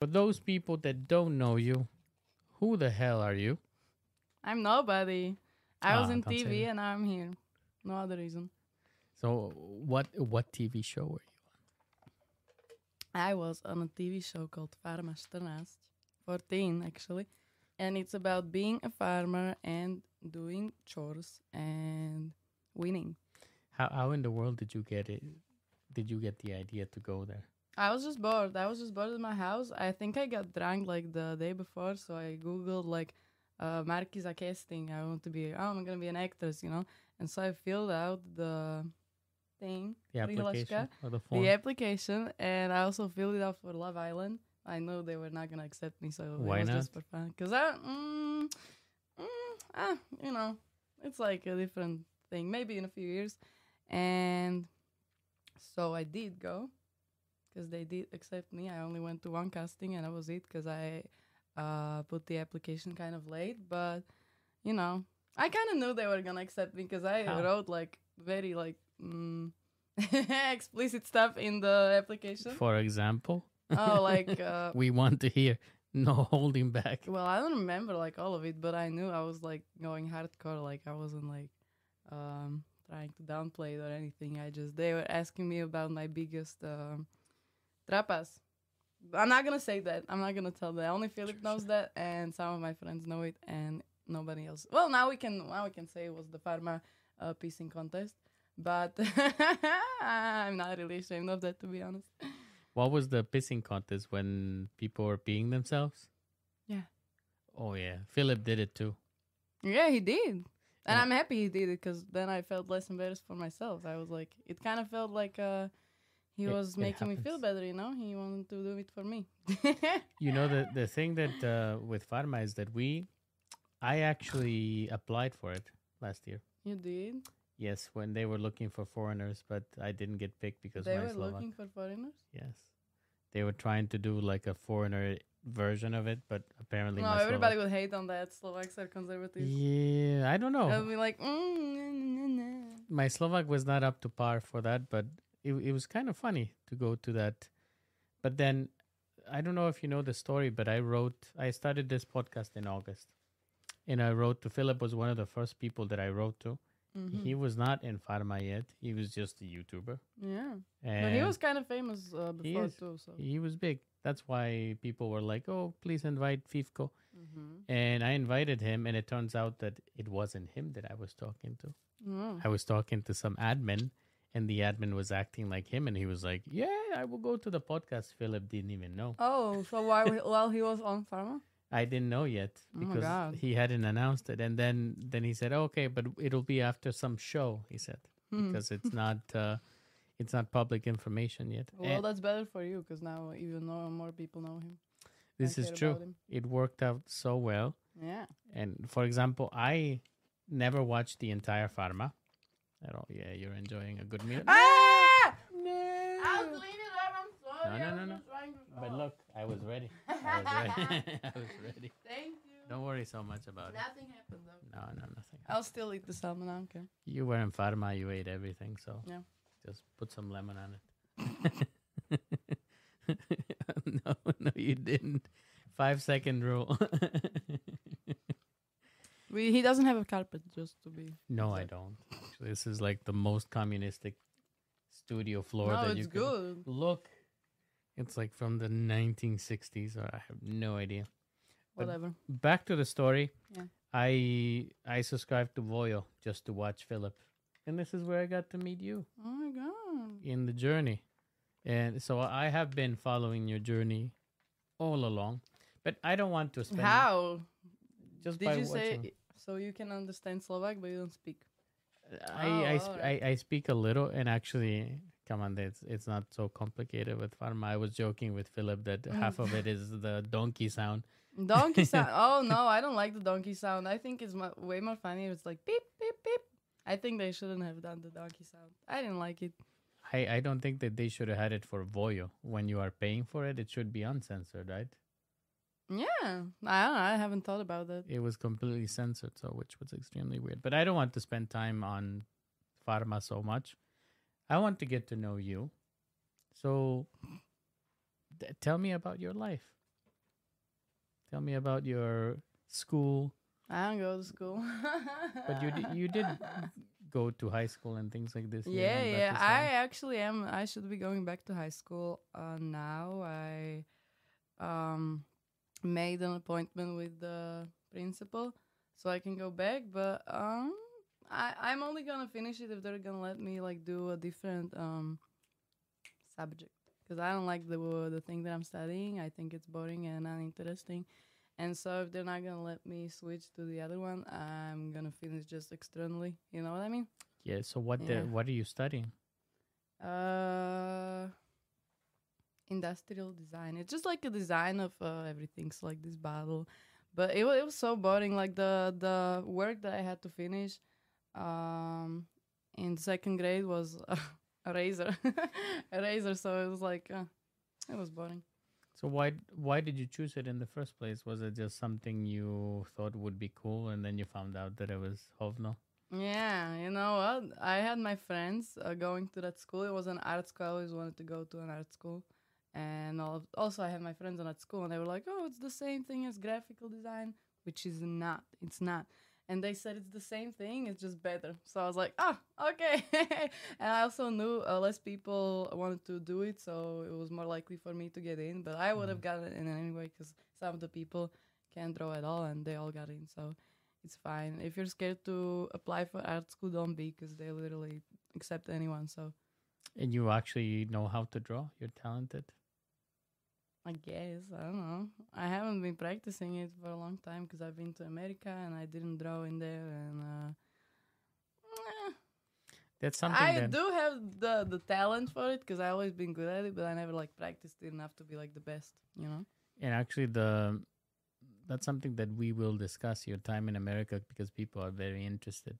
For those people that don't know you, who the hell are you? I'm nobody. I was Ah, in TV and now I'm here. No other reason. So what what TV show were you? On? I was on a TV show called Farma 14, 14 actually, and it's about being a farmer and doing chores and winning. How how in the world did you get it? Did you get the idea to go there? I was just bored. I was just bored in my house. I think I got drunk like the day before, so I googled like uh, Markiza casting. I want to be. Oh, I'm gonna be an actress, you know. And so I filled out the thing, The application or the form? the application, and I also filled it out for Love Island. I know they were not gonna accept me, so Why it was just for fun. Cause I, mm, mm, ah, you know, it's like a different thing. Maybe in a few years, and so I did go because they did accept me. I only went to one casting and that was it because I uh, put the application kind of late. But you know, I kind of knew they were gonna accept me because I How? wrote like very like mm, explicit stuff in the application. For example, oh, like uh, we want to hear no holding back. well, I don't remember like all of it, but I knew I was like going hardcore. Like I wasn't like um, trying to downplay it or anything. I just they were asking me about my biggest um, trapas. I'm not gonna say that. I'm not gonna tell that. Only Philip knows that, and some of my friends know it, and nobody else. Well, now we can now we can say it was the Farma uh, piecing contest, but I'm not really ashamed of that to be honest. What was the pissing contest when people were peeing themselves? Yeah. Oh yeah, Philip did it too. Yeah, he did. And Yeah. I'm happy he did it because then I felt less embarrassed for myself. I was like, it kind of felt like uh, he It- was making me feel better, you know? He wanted to do it for me. You know the the thing that uh, with Farma is that we, I actually applied for it last year. you did? Yes, when they were looking for foreigners, but I didn't get picked because They my were Slovak. looking for foreigners? Yes, they were trying to do like a foreigner version of it, but apparently No, everybody Slovak- would hate on that. Slovaks are conservative. Yeah, I don't know. They'll be like, mm, nah, nah, nah. my Slovak was not up to par for that, but it it was kind of funny to go to that. But then I don't know if you know the story, but I wrote I started this podcast in August. And I wrote to Philip was one of the first people that I wrote to. Mhm. He was not in Farma yet. He was just a YouTuber. yeah. And But he was kind of famous uh, He before, too. So. he was big. That's why people were like, "Oh, please invite Fifko." Mhm. And I invited him and it turns out that it wasn't him that I was talking to. Oh. I was talking to some admin, and the admin was acting like him, and he was like, "Yeah, I will go to the podcast." Philip didn't even know. Oh, so while, while he was on Farma? I didn't know yet Oh because God. he hadn't announced it, and then then he said, "Okay, but it'll be after some show." He said Hmm. because it's not uh, it's not public information yet. Well, And that's better for you because now even more, more people know him. this is true. It worked out so well. Yeah. And for example, I never watched the entire Farma. At all. Yeah, you're enjoying a good meal. Ah! No. I'll clean it up. I'm sorry. No, no, no, no. just trying to But look, I was ready. I was ready. I was ready. Thank you. Don't worry so much about it. Nothing happened though. No, no, nothing. I'll still eat the salmon. I don't care. You were in Farma, you ate everything, so Yeah. just put some lemon on it. no, no, you didn't. Five second rule. We, he doesn't have a carpet, just to be. no, I don't. Actually, this is like the most communistic studio floor no, that you could good. look. It's like from the 1960s, or I have no idea. But- Whatever. back to the story. Yeah. I I subscribed to Voyo just to watch Philip, and this is where I got to meet you Oh my god. in the journey, and so I have been following your journey all along, but I don't want to spend How just did you watching. say? So you can understand Slovak, but you don't speak. I Oh, I, sp- alright. I I speak a little, and actually, come on, it's it's not so complicated with Farma. I was joking with Philip that Mm. half of it is the donkey sound. Donkey sound. Oh no, I don't like the donkey sound. I think it's mu- way more funny. It's like beep beep beep. I think they shouldn't have done the donkey sound. I didn't like it. I, I don't think that they should have had it for Voyo. When you are paying for it, it should be uncensored, right? Yeah, I don't know. I haven't thought about that. It was completely censored, so which was extremely weird. But I don't want to spend time on Farma so much. I want to get to know you. So, th- tell me about your life. Tell me about your school. I don't go to school. But you di- you did go to high school and things like this. here yeah, yeah. I actually am. I should be going back to high school uh, now. I um made an appointment with the principal, so I can go back. But um, I I'm only gonna finish it if they're gonna let me like do a different um subject because I don't like the the thing that I'm studying. I think it's boring and uninteresting. And so if they're not gonna let me switch to the other one, I'm gonna finish just externally. You know what I mean? yeah. So what Yeah. the what are you studying? Uh, industrial design. It's just like a design of uh, everything. Like this bottle, but it was it was so boring. Like the the work that I had to finish, um, in second grade was a razor, a razor. So it was like uh, it was boring. So why why did you choose it in the first place? Was it just something you thought would be cool, and then you found out that it was hovno? Yeah, you know what? I had my friends uh, going to that school. It was an art school. I always wanted to go to an art school. And all also, I had my friends on that school, and they were like, oh, it's the same thing as graphical design, which is not. It's not. And they said it's the same thing, it's just better. So I was like, oh, okay. and I also knew uh, less people wanted to do it, so it was more likely for me to get in. But I would have gotten in anyway because some of the people can't draw at all, and they all got in. So it's fine. If you're scared to apply for art school, don't be because they literally accept anyone. So And you actually know how to draw. You're talented. I guess I don't know. I haven't been practicing it for a long time because I've been to America and I didn't draw in there. And uh, eh, That's something I that do have the the talent for it because I always been good at it, but I never like practiced it enough to be like the best. You know. and actually the that's something that we will discuss your time in America because people are very interested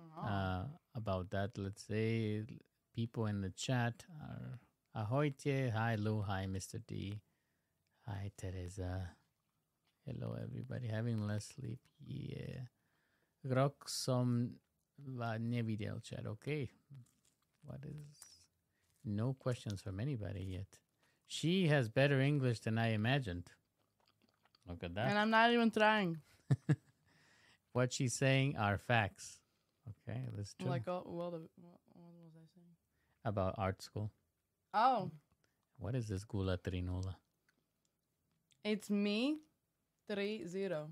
Oh. uh, about that. Let's say people in the chat are Ahoyte, hi Lou, hi Mr. D, hi Teresa, hello everybody. Having less sleep, yeah. Rok som va- uh, nevidel chat, okay. What is no questions from anybody yet. She has better English than I imagined. Look at that. and I'm not even trying. what she's saying are facts. Okay, that's true. Like, oh, what, what, what was I saying? About art school. Oh, What is this gula trinula? It's me, three zero,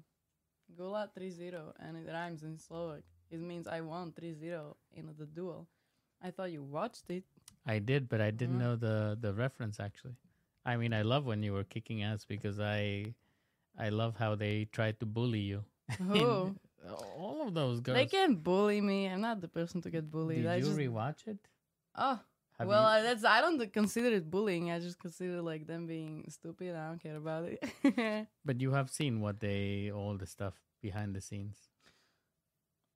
Gula three zero, and it rhymes in Slovak. It means I won three zero in the duel. I thought you watched it. I did, but I didn't Mhm. know the the reference actually. I mean, I love when you were kicking ass because I I love how they tried to bully you. Who? All of those girls. they can't bully me. I'm not the person to get bullied. Did I you just rewatch it? oh Have well, you- I, that's I don't consider it bullying. I just consider like them being stupid. I don't care about it. but you have seen what they all the stuff behind the scenes.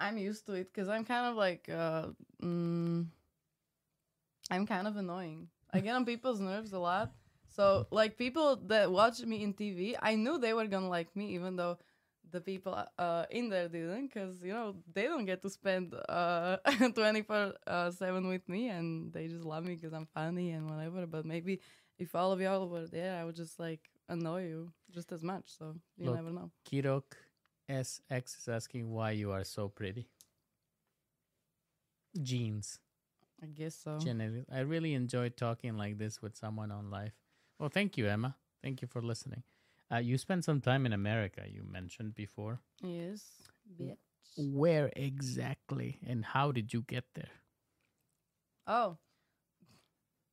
I'm used to it because I'm kind of like uh, mm, I'm kind of annoying. I get on people's nerves a lot. So like people that watch me in TV, I knew they were gonna like me, even though the people uh, in there didn't, because you know they don't get to spend uh 24 uh, seven with me, and they just love me because I'm funny and whatever. But maybe if all of y'all were there, I would just like annoy you just as much. So you Look. never know. Kirok SX is asking why you are so pretty. Jeans. I guess so. Genevieve, I really enjoyed talking like this with someone on life. Well, thank you, Emma. Thank you for listening. Uh, you spent some time in America, you mentioned before. Yes, bitch. Where exactly and how did you get there? Oh.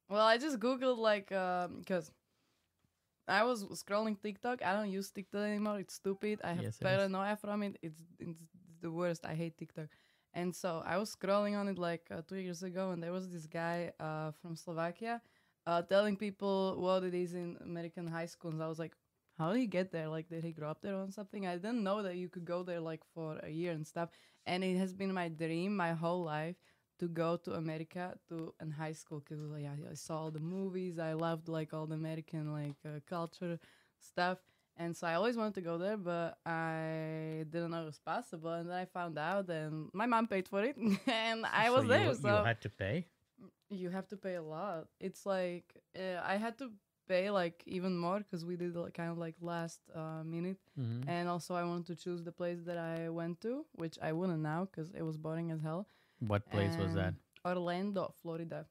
Well, I just googled like um because I was scrolling TikTok. I don't use TikTok anymore. It's stupid. I have Yes, is. paranoia from it. It's, it's the worst. I hate TikTok. And so I was scrolling on it like uh, two years ago, and there was this guy uh, from Slovakia uh, telling people what it is in American high schools. I was like, how did he get there? Like, did he grow up there or something? I didn't know that you could go there like for a year and stuff. And it has been my dream my whole life to go to America to in high school because like, I, I saw all the movies. I loved like all the American like uh, culture stuff, and so I always wanted to go there, but I didn't know it was possible. And then I found out, and my mom paid for it, and I So was you, there. You had to pay? you have to pay a lot. It's like uh, I had to pay like even more because we did like, kind of like last uh, minute, Mhm. and also I wanted to choose the place that I went to, which I wouldn't now because it was boring as hell. What place was that? Orlando, Florida.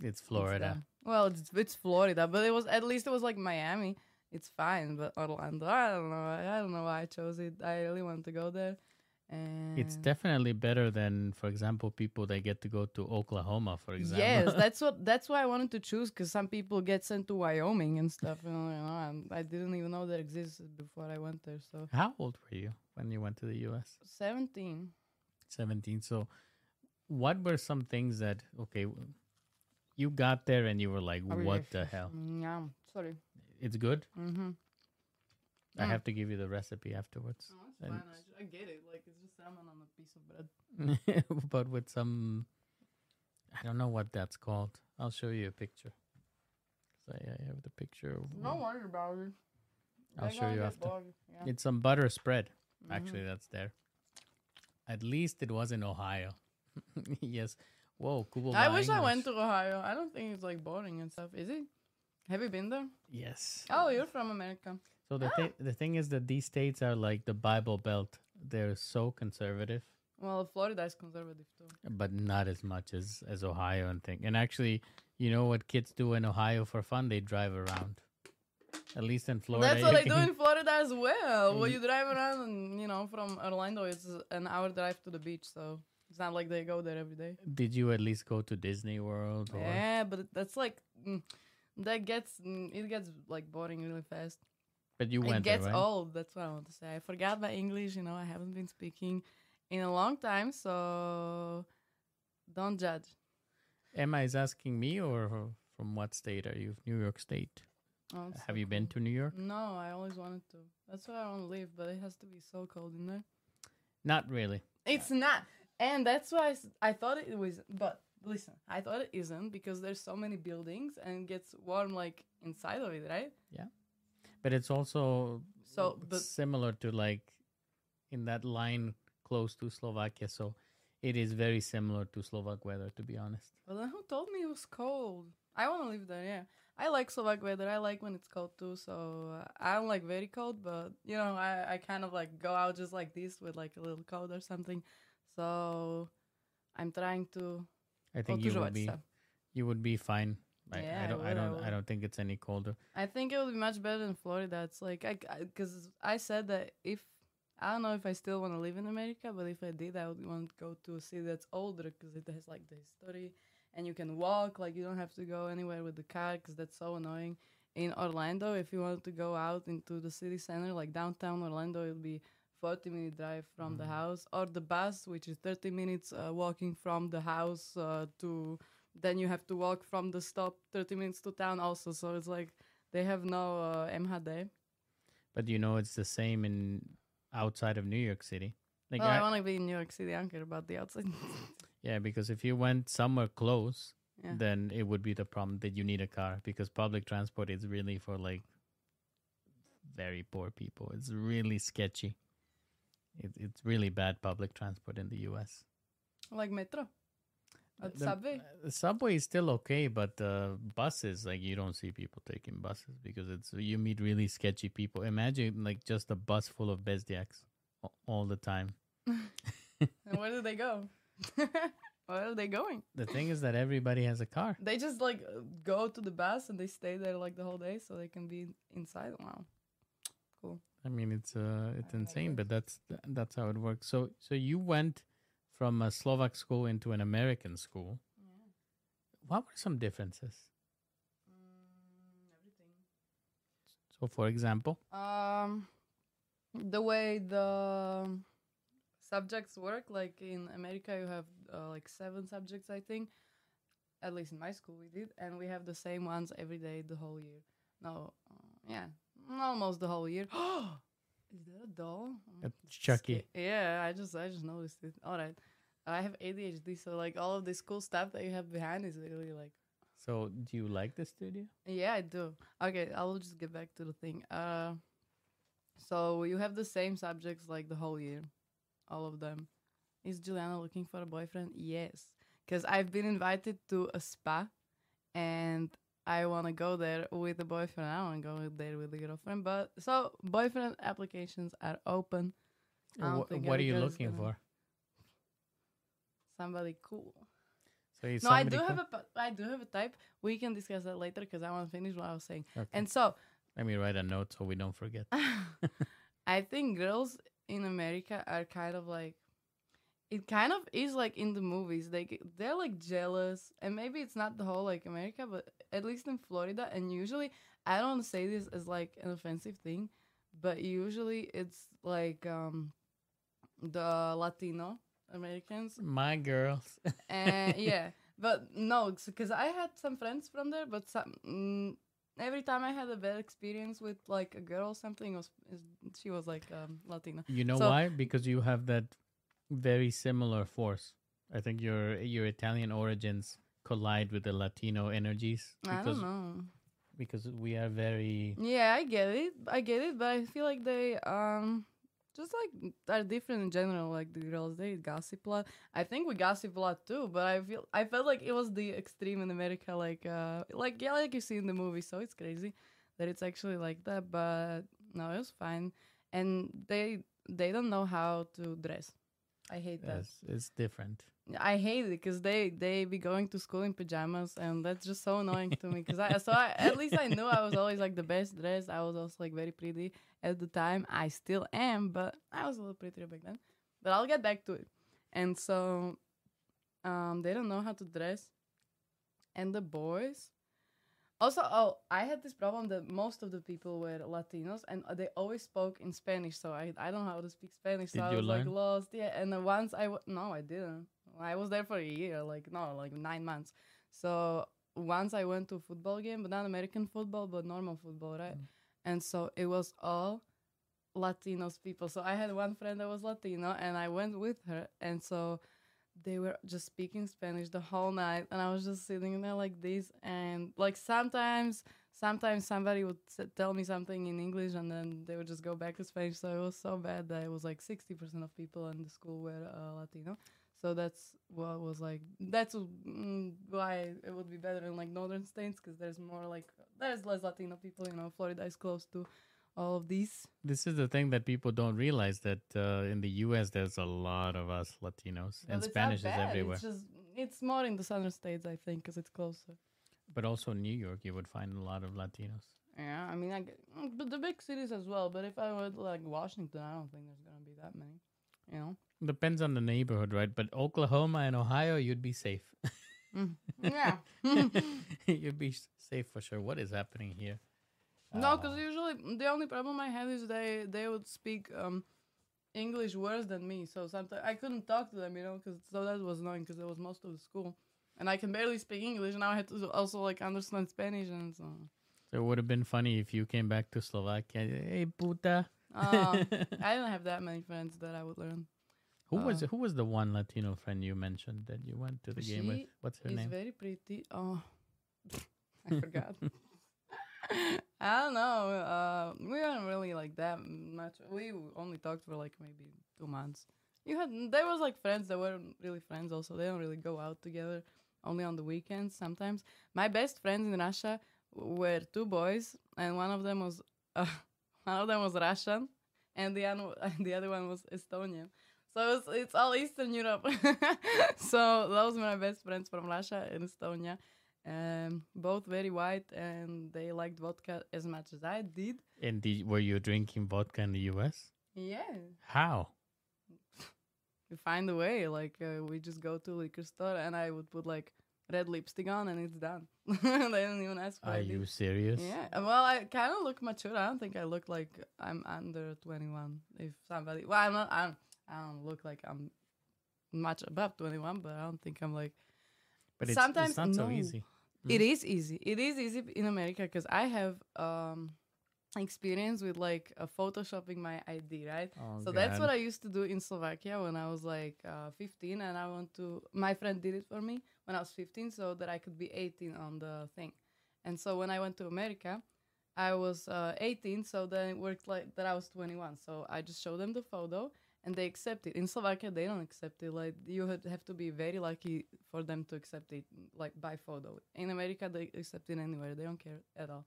It's It's Florida. the- well, it's it's Florida, but it was at least it was like Miami. It's fine, but Orlando, I don't know. I don't know why I chose it. I really want to go there, and It's definitely better than, for example, people that get to go to Oklahoma, for example. Yes, that's what. That's why I wanted to choose because some people get sent to Wyoming and stuff. You know, you know, and I didn't even know that existed before I went there. So How old were you when you went to the U.S.? seventeen. 17. So, what were some things that, okay, you got there and you were like, what the hell? Mm, Yeah, sorry. It's good? Mm-hmm. I Mm. have to give you the recipe afterwards. No, it's And- fine. I, ju- I get it. Like it's just salmon on a piece of bread. but with some, I don't know what that's called. I'll show you a picture. So I, I have the picture. of- No worry about it. I'll They're show gonna you get after. bored, Yeah. It's some butter spread. Mhm. Actually, that's there. At least it was in Ohio. yes. Whoa, Kubo. I wish I went to Ohio. I don't think it's like boring and stuff. Is it? Have you been there? Yes. Oh, you're from America. So the thing, the thing is that these states are like the Bible Belt. They're so conservative, Well, Florida is conservative too. but not as much as as Ohio and thing. And actually, you know what kids do in Ohio for fun? They drive around. At least in Florida. That's what I do in Florida as well. Well, Mm. you drive around, and you know, from Orlando, it's an hour drive to the beach, so it's not like they go there every day. Did you at least go to Disney World? Or? Yeah, but that's like mm, that gets mm, it gets like boring really fast. But you it gets there, right? old. That's what I want to say. I forgot my English. You know, I haven't been speaking in a long time, so don't judge. Emma is asking me, or from what state are you? New York State. Oh, Have so you been to New York? No, I always wanted to. That's why I want to live, but it has to be so cold in there. Not really. It's not, and that's why I thought it was. But listen, I thought it isn't because there's so many buildings and it gets warm like inside of it, right? But it's also So the similar to like in that line close to Slovakia. So it is very similar to Slovak weather, to be honest. Well, then who told me it was cold? I want to live there. Yeah, I like Slovak weather. I like when it's cold too. So uh, I don't like very cold, but you know, I I kind of like go out just like this with like a little coat or something. So I'm trying to I think you would be sa. you would be fine. I, Yeah, I I don't I I don't I don't think it's any colder. I think it would be much better in Florida. It's like I because I, said that if I don't know if I still want to live in America, but if I did, I would want to go to a city that's older because it has like the history and you can walk. Like you don't have to go anywhere with the car because that's so annoying. In Orlando, if you want to go out into the city center, like downtown Orlando, it'll be 40 minute drive from the Mhm. house or the bus, which is 30 minutes uh, walking from the house uh, to then you have to walk from the stop 30 minutes to town also so it's like they have no uh, mhd But you know it's the same in outside of New York City. Like well i, I- want to be in new york city i don't care about the outside yeah, because if you went somewhere close, yeah. then it would be the problem that you need a car because public transport is really for like very poor people. It's really sketchy. It, it's really bad public transport in the U.S. like metro at The- subway The subway is still okay, but uh, buses like you don't see people taking buses because it's you meet really sketchy people. Imagine like just a bus full of bezdiaks all the time. and where do they go where are they going The thing is that everybody has a car. they just like go to the bus and they stay there like the whole day so they can be inside wow cool. I mean, it's uh, it's I insane, but that's that's how it works. So so you went from a Slovak school into an American school. What were some differences? everything So, for example, Um, the way the subjects work, like in America, you have uh, like seven subjects, I think. At least in my school, we did, and we have the same ones every day the whole year. No, uh, yeah, almost the whole year. Is that a doll? It's Chucky. sca- Yeah, I just I just noticed it. All right, I have ADHD, so like all of this cool stuff that you have behind is really like so do you like the studio? yeah, I do. Okay, I'll just get back to the thing. Uh, so you have the same subjects like the whole year, all of them. Is Giuliana looking for a boyfriend? Yes, because I've been invited to a spa, and I want to go there with a boyfriend. I want to go there with a girlfriend. But so boyfriend applications are open. I think what are you looking for? Somebody cool. So No, I somebody do have cool? a p- I do have a type. We can discuss that later because I want to finish what I was saying. Okay. And so Let me write a note so we don't forget. I think girls in America are kind of like it kind of is like in the movies. They they're like jealous, and maybe it's not the whole like America, but at least in Florida. And usually, I don't say this as like an offensive thing, but usually it's like um the Latino Americans My girls. and yeah but no because i had some friends from there but some mm, every time i had a bad experience with like a girl or something was she was like um latina You know So- why? Because you have that very similar force. I think your your Italian origins collide with the Latino energies i because don't know. because we are very yeah i get it. I get it but i feel like they um just like are different in general like the girls they gossip a lot. I think we gossip a lot too but i feel i felt like it was the extreme in america like uh like yeah like you see in the movie so it's crazy that it's actually like that but no it was fine. And they they don't know how to dress i hate that yes, it's different. I hate it because they they be going to school in pajamas and that's just so annoying to me. Because I so I, at least I knew I was always like the best dressed. I was also like very pretty at the time. I still am, but I was a little prettier back then. But I'll get back to it. And so, um, they don't know how to dress, and the boys. Also, oh, I had this problem that most of the people were Latinos, and they always spoke in Spanish. So I I don't know how to speak Spanish. So Did I you was like lost. Yeah, and then once I w- no, I didn't. I was there for a year, like no, like nine months. So once I went to a football game, but not American football, but normal football, right? Mm. And so it was all Latinos people. So I had one friend that was Latino, and I went with her, and so they were just speaking Spanish the whole night, and I was just sitting there like this, and like sometimes. Sometimes somebody would tell me something in English and then they would just go back to Spanish. So it was so bad that it was like 60% of people in the school were uh, Latino. So that's what was like. That's mm, why it would be better in like northern states because there's more like there's less Latino people. You know, Florida is close to all of these. This is the thing that people don't realize that uh, in the U.S. there's a lot of us Latinos, But and Spanish is everywhere. It's just it's more in the southern states, I think, because it's closer. But also in New York, you would find a lot of Latinos. Yeah, I mean, I mm, but the big cities as well. But if I to like Washington, I don't think there's gonna be that many. You know. Depends on the neighborhood, right? But Oklahoma and Ohio, you'd be safe. Mm. Yeah. you'd be safe for sure. What is happening here? No, because usually the only problem I had is they they would speak um English worse than me. So sometimes I couldn't talk to them, you know, because so that was annoying because it was most of the school, and I can barely speak English. Now I had to also like understand Spanish and so. so it would have been funny if you came back to Slovakia. Hey, puta. Uh, I didn't have that many friends that I would learn. who was uh, who was the one Latino friend you mentioned that you went to the game with? What's her name? very pretty. Oh, I forgot. I don't know. Uh, we weren't really like that much. We only talked for like maybe two months. You had there was like friends that weren't really friends. Also, they don't really go out together. Only on the weekends sometimes. My best friends in Russia were two boys, and one of them was uh, one of them was Russian, and the other the other one was Estonian. So it's, it's all Eastern Europe. so those were my best friends from Russia and Estonia. Um, both very white, and they liked vodka as much as I did. And did, were you drinking vodka in the U.S.? Yeah, How? you find a way. Like uh, we just go to a liquor store, and I would put like red lipstick on, and it's done. they didn't even ask for Are you serious? Yeah. Well, I kind of look mature. I don't think I look like I'm under 21. If somebody, well, I'm not. I'm, I don't look like I'm much above 21, but I don't think I'm like. But it's, Sometimes it's not so easy. It is easy. It is easy in America because I have um experience with like uh, photoshopping my ID, right? Oh, so that's what I used to do in Slovakia when I was like uh, 15, and I want to. My friend did it for me when I was 15, so that I could be 18 on the thing. And so when I went to America, I was uh, 18, so then it worked like that I was 21. So I just showed them the photo, and they accept it. In Slovakia, they don't accept it. Like you have to be very lucky for them to accept it, like by photo. In America, they accept it anywhere. They don't care at all.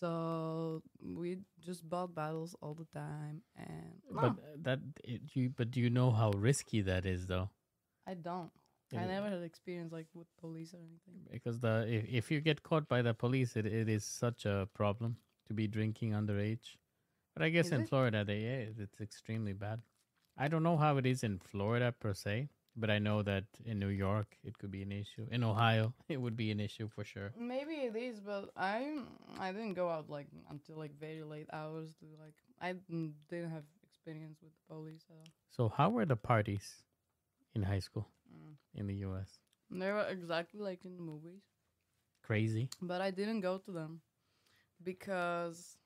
So we just bought bottles all the time, and But no, that it, you but do you know how risky that is though? I don't. I never had experience like with police or anything. Because the if, if you get caught by the police, it, it is such a problem to be drinking underage. But I guess Is in it? Florida, they yeah, it's extremely bad. I don't know how it is in Florida per se, but I know that in New York it could be an issue. In Ohio, it would be an issue for sure. Maybe it is, but I I didn't go out like until like very late hours to like I didn't have experience with the police at all. So how were the parties in high school Mm. in the U.S.? They were exactly like in the movies, Crazy. but I didn't go to them because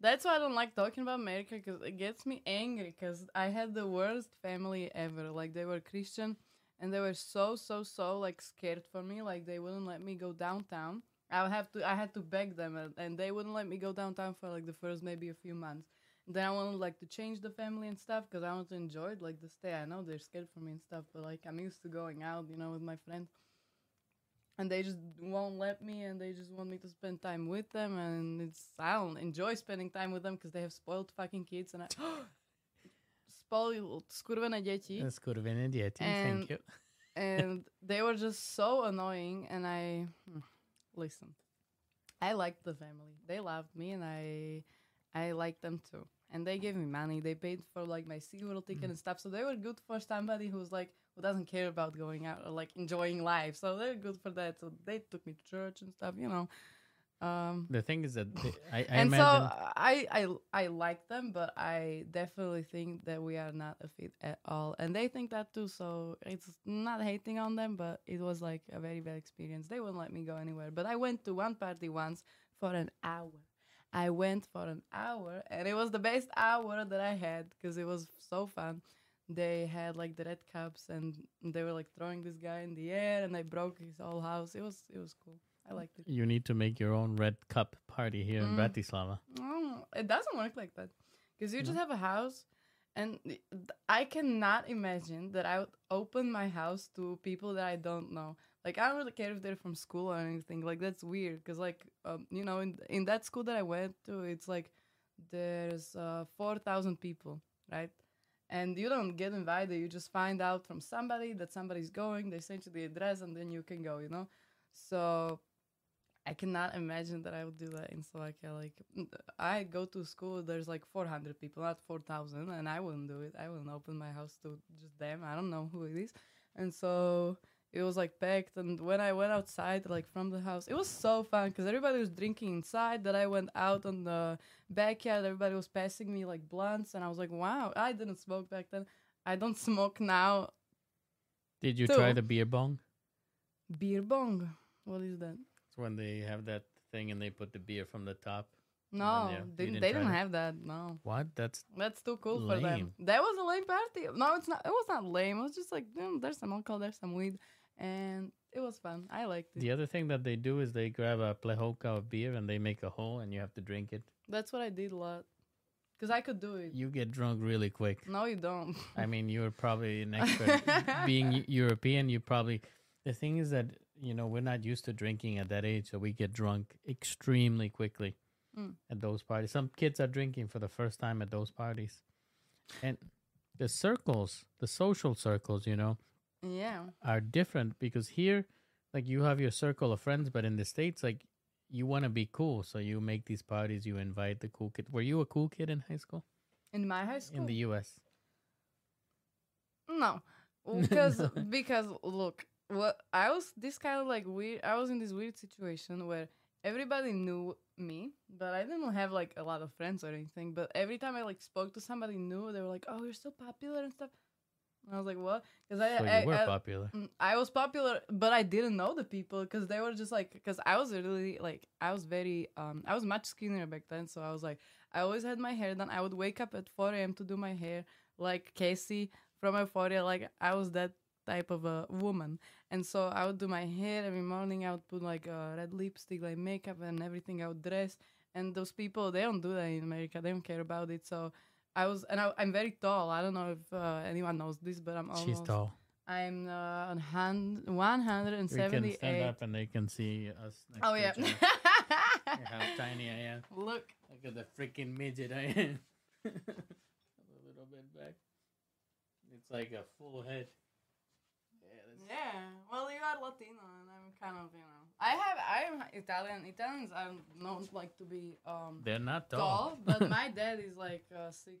that's why I don't like talking about America because it gets me angry because I had the worst family ever. Like they were Christian and they were so so so like scared for me. Like they wouldn't let me go downtown. I would have to I had to beg them and, and they wouldn't let me go downtown for like the first maybe a few months. Then I wanted like to change the family and stuff because I want to enjoy like the stay. I know they're scared for me and stuff, but like I'm used to going out, you know, with my friends. And they just won't let me, and they just want me to spend time with them, and it's I don't enjoy spending time with them because they have spoiled fucking kids, and I spoiled skurvené deti Skurvené děti, And- Thank you. and they were just so annoying and i hmm, listen i liked the family. They loved me and i i liked them too. And they gave me money. They paid for like my SeaWorld ticket and stuff. So they were good for somebody who's like who doesn't care about going out or like enjoying life so they're good for that so they took me to church and stuff you know um The thing is that they- I, I and imagine so I, I I like them, but I definitely think that we are not a fit at all, and they think that too. So it's not hating on them, but it was like a very bad experience. They wouldn't let me go anywhere, but I went to one party once for an hour. I went for an hour, and it was the best hour that I had because it was so fun. They had like the red cups, and they were like throwing this guy in the air, and I broke his whole house. It was it was cool. I liked it. you need to make your own red cup party here in Mm. Bratislava. Oh, it doesn't work like that. Because you just have a house, and I cannot imagine that I would open my house to people that I don't know. Like I don't really care if they're from school or anything. Like that's weird. Because like um, you know, in in that school that I went to, it's like there's uh, four thousand people, right? And you don't get invited. You just find out from somebody that somebody's going. They send you the address, and then you can go. You know, so I cannot imagine that I would do that in Slovakia. Like, I go to school, there's like 400 people, not 4,000, and I wouldn't do it. I wouldn't open my house to just them. I don't know who it is. And so it was like packed. And when I went outside, like from the house, it was so fun because everybody was drinking inside. That I went out on the backyard, everybody was passing me like blunts, and I was like, wow, I didn't smoke back then. I don't smoke now. Did you try the beer bong? Beer bong. What is that? It's when they have that thing and they put the beer from the top. No, yeah, they, didn't they didn't have that. No. What? That's That's too cool for them. That was a lame party. No, it's not. It was not lame. It was just like mm, there's some alcohol, there's some weed, and it was fun. I liked it. the other thing that they do is they grab a plehoka of beer and they make a hole and you have to drink it. That's what I did a lot, cause I could do it. You get drunk really quick. No, you don't. I mean, you're probably an expert. Being European, you probably. The thing is that you know we're not used to drinking at that age, so we get drunk extremely quickly Mm. at those parties. Some kids are drinking for the first time at those parties, and the circles, the social circles, you know, yeah. are different because here, like you have your circle of friends, but in the states, like you want to be cool, so you make these parties. You invite the cool kid. Were you a cool kid in high school? In my high school. In the U.S. No, because because look, what I was this kind of like weird. I was in this weird situation where everybody knew me, but I didn't have like a lot of friends or anything. But every time I like spoke to somebody new, they were like, "Oh, you're so popular and stuff." And I was like, "What?" Because I, So I, were I- popular. Mm, I was popular, but I didn't know the people because they were just like, because I was really like, I was very, um, I was much skinnier back then. So I was like, I always had my hair done. I would wake up at 4 a.m. to do my hair, like Cassie from Euphoria. Like I was that type of a woman. And so I would do my hair every morning. I would put like uh, red lipstick, like makeup and everything. I would dress. And those people, they don't do that in America. They don't care about it. So I was, and I, I'm very tall. I don't know if uh, anyone knows this, but I'm almost. She's tall. I'm uh, on hand, We can stand up and they can see us. Next Oh yeah. How tiny I am. Look. Look at the freaking midget I am. a little bit back. It's like a full head. Yeah, that's Yeah. Well, you are Latino, and I'm kind of, you know. I have, I am Italian. Italians are known like to be um They're not tall. tall, but my dad is like uh, six,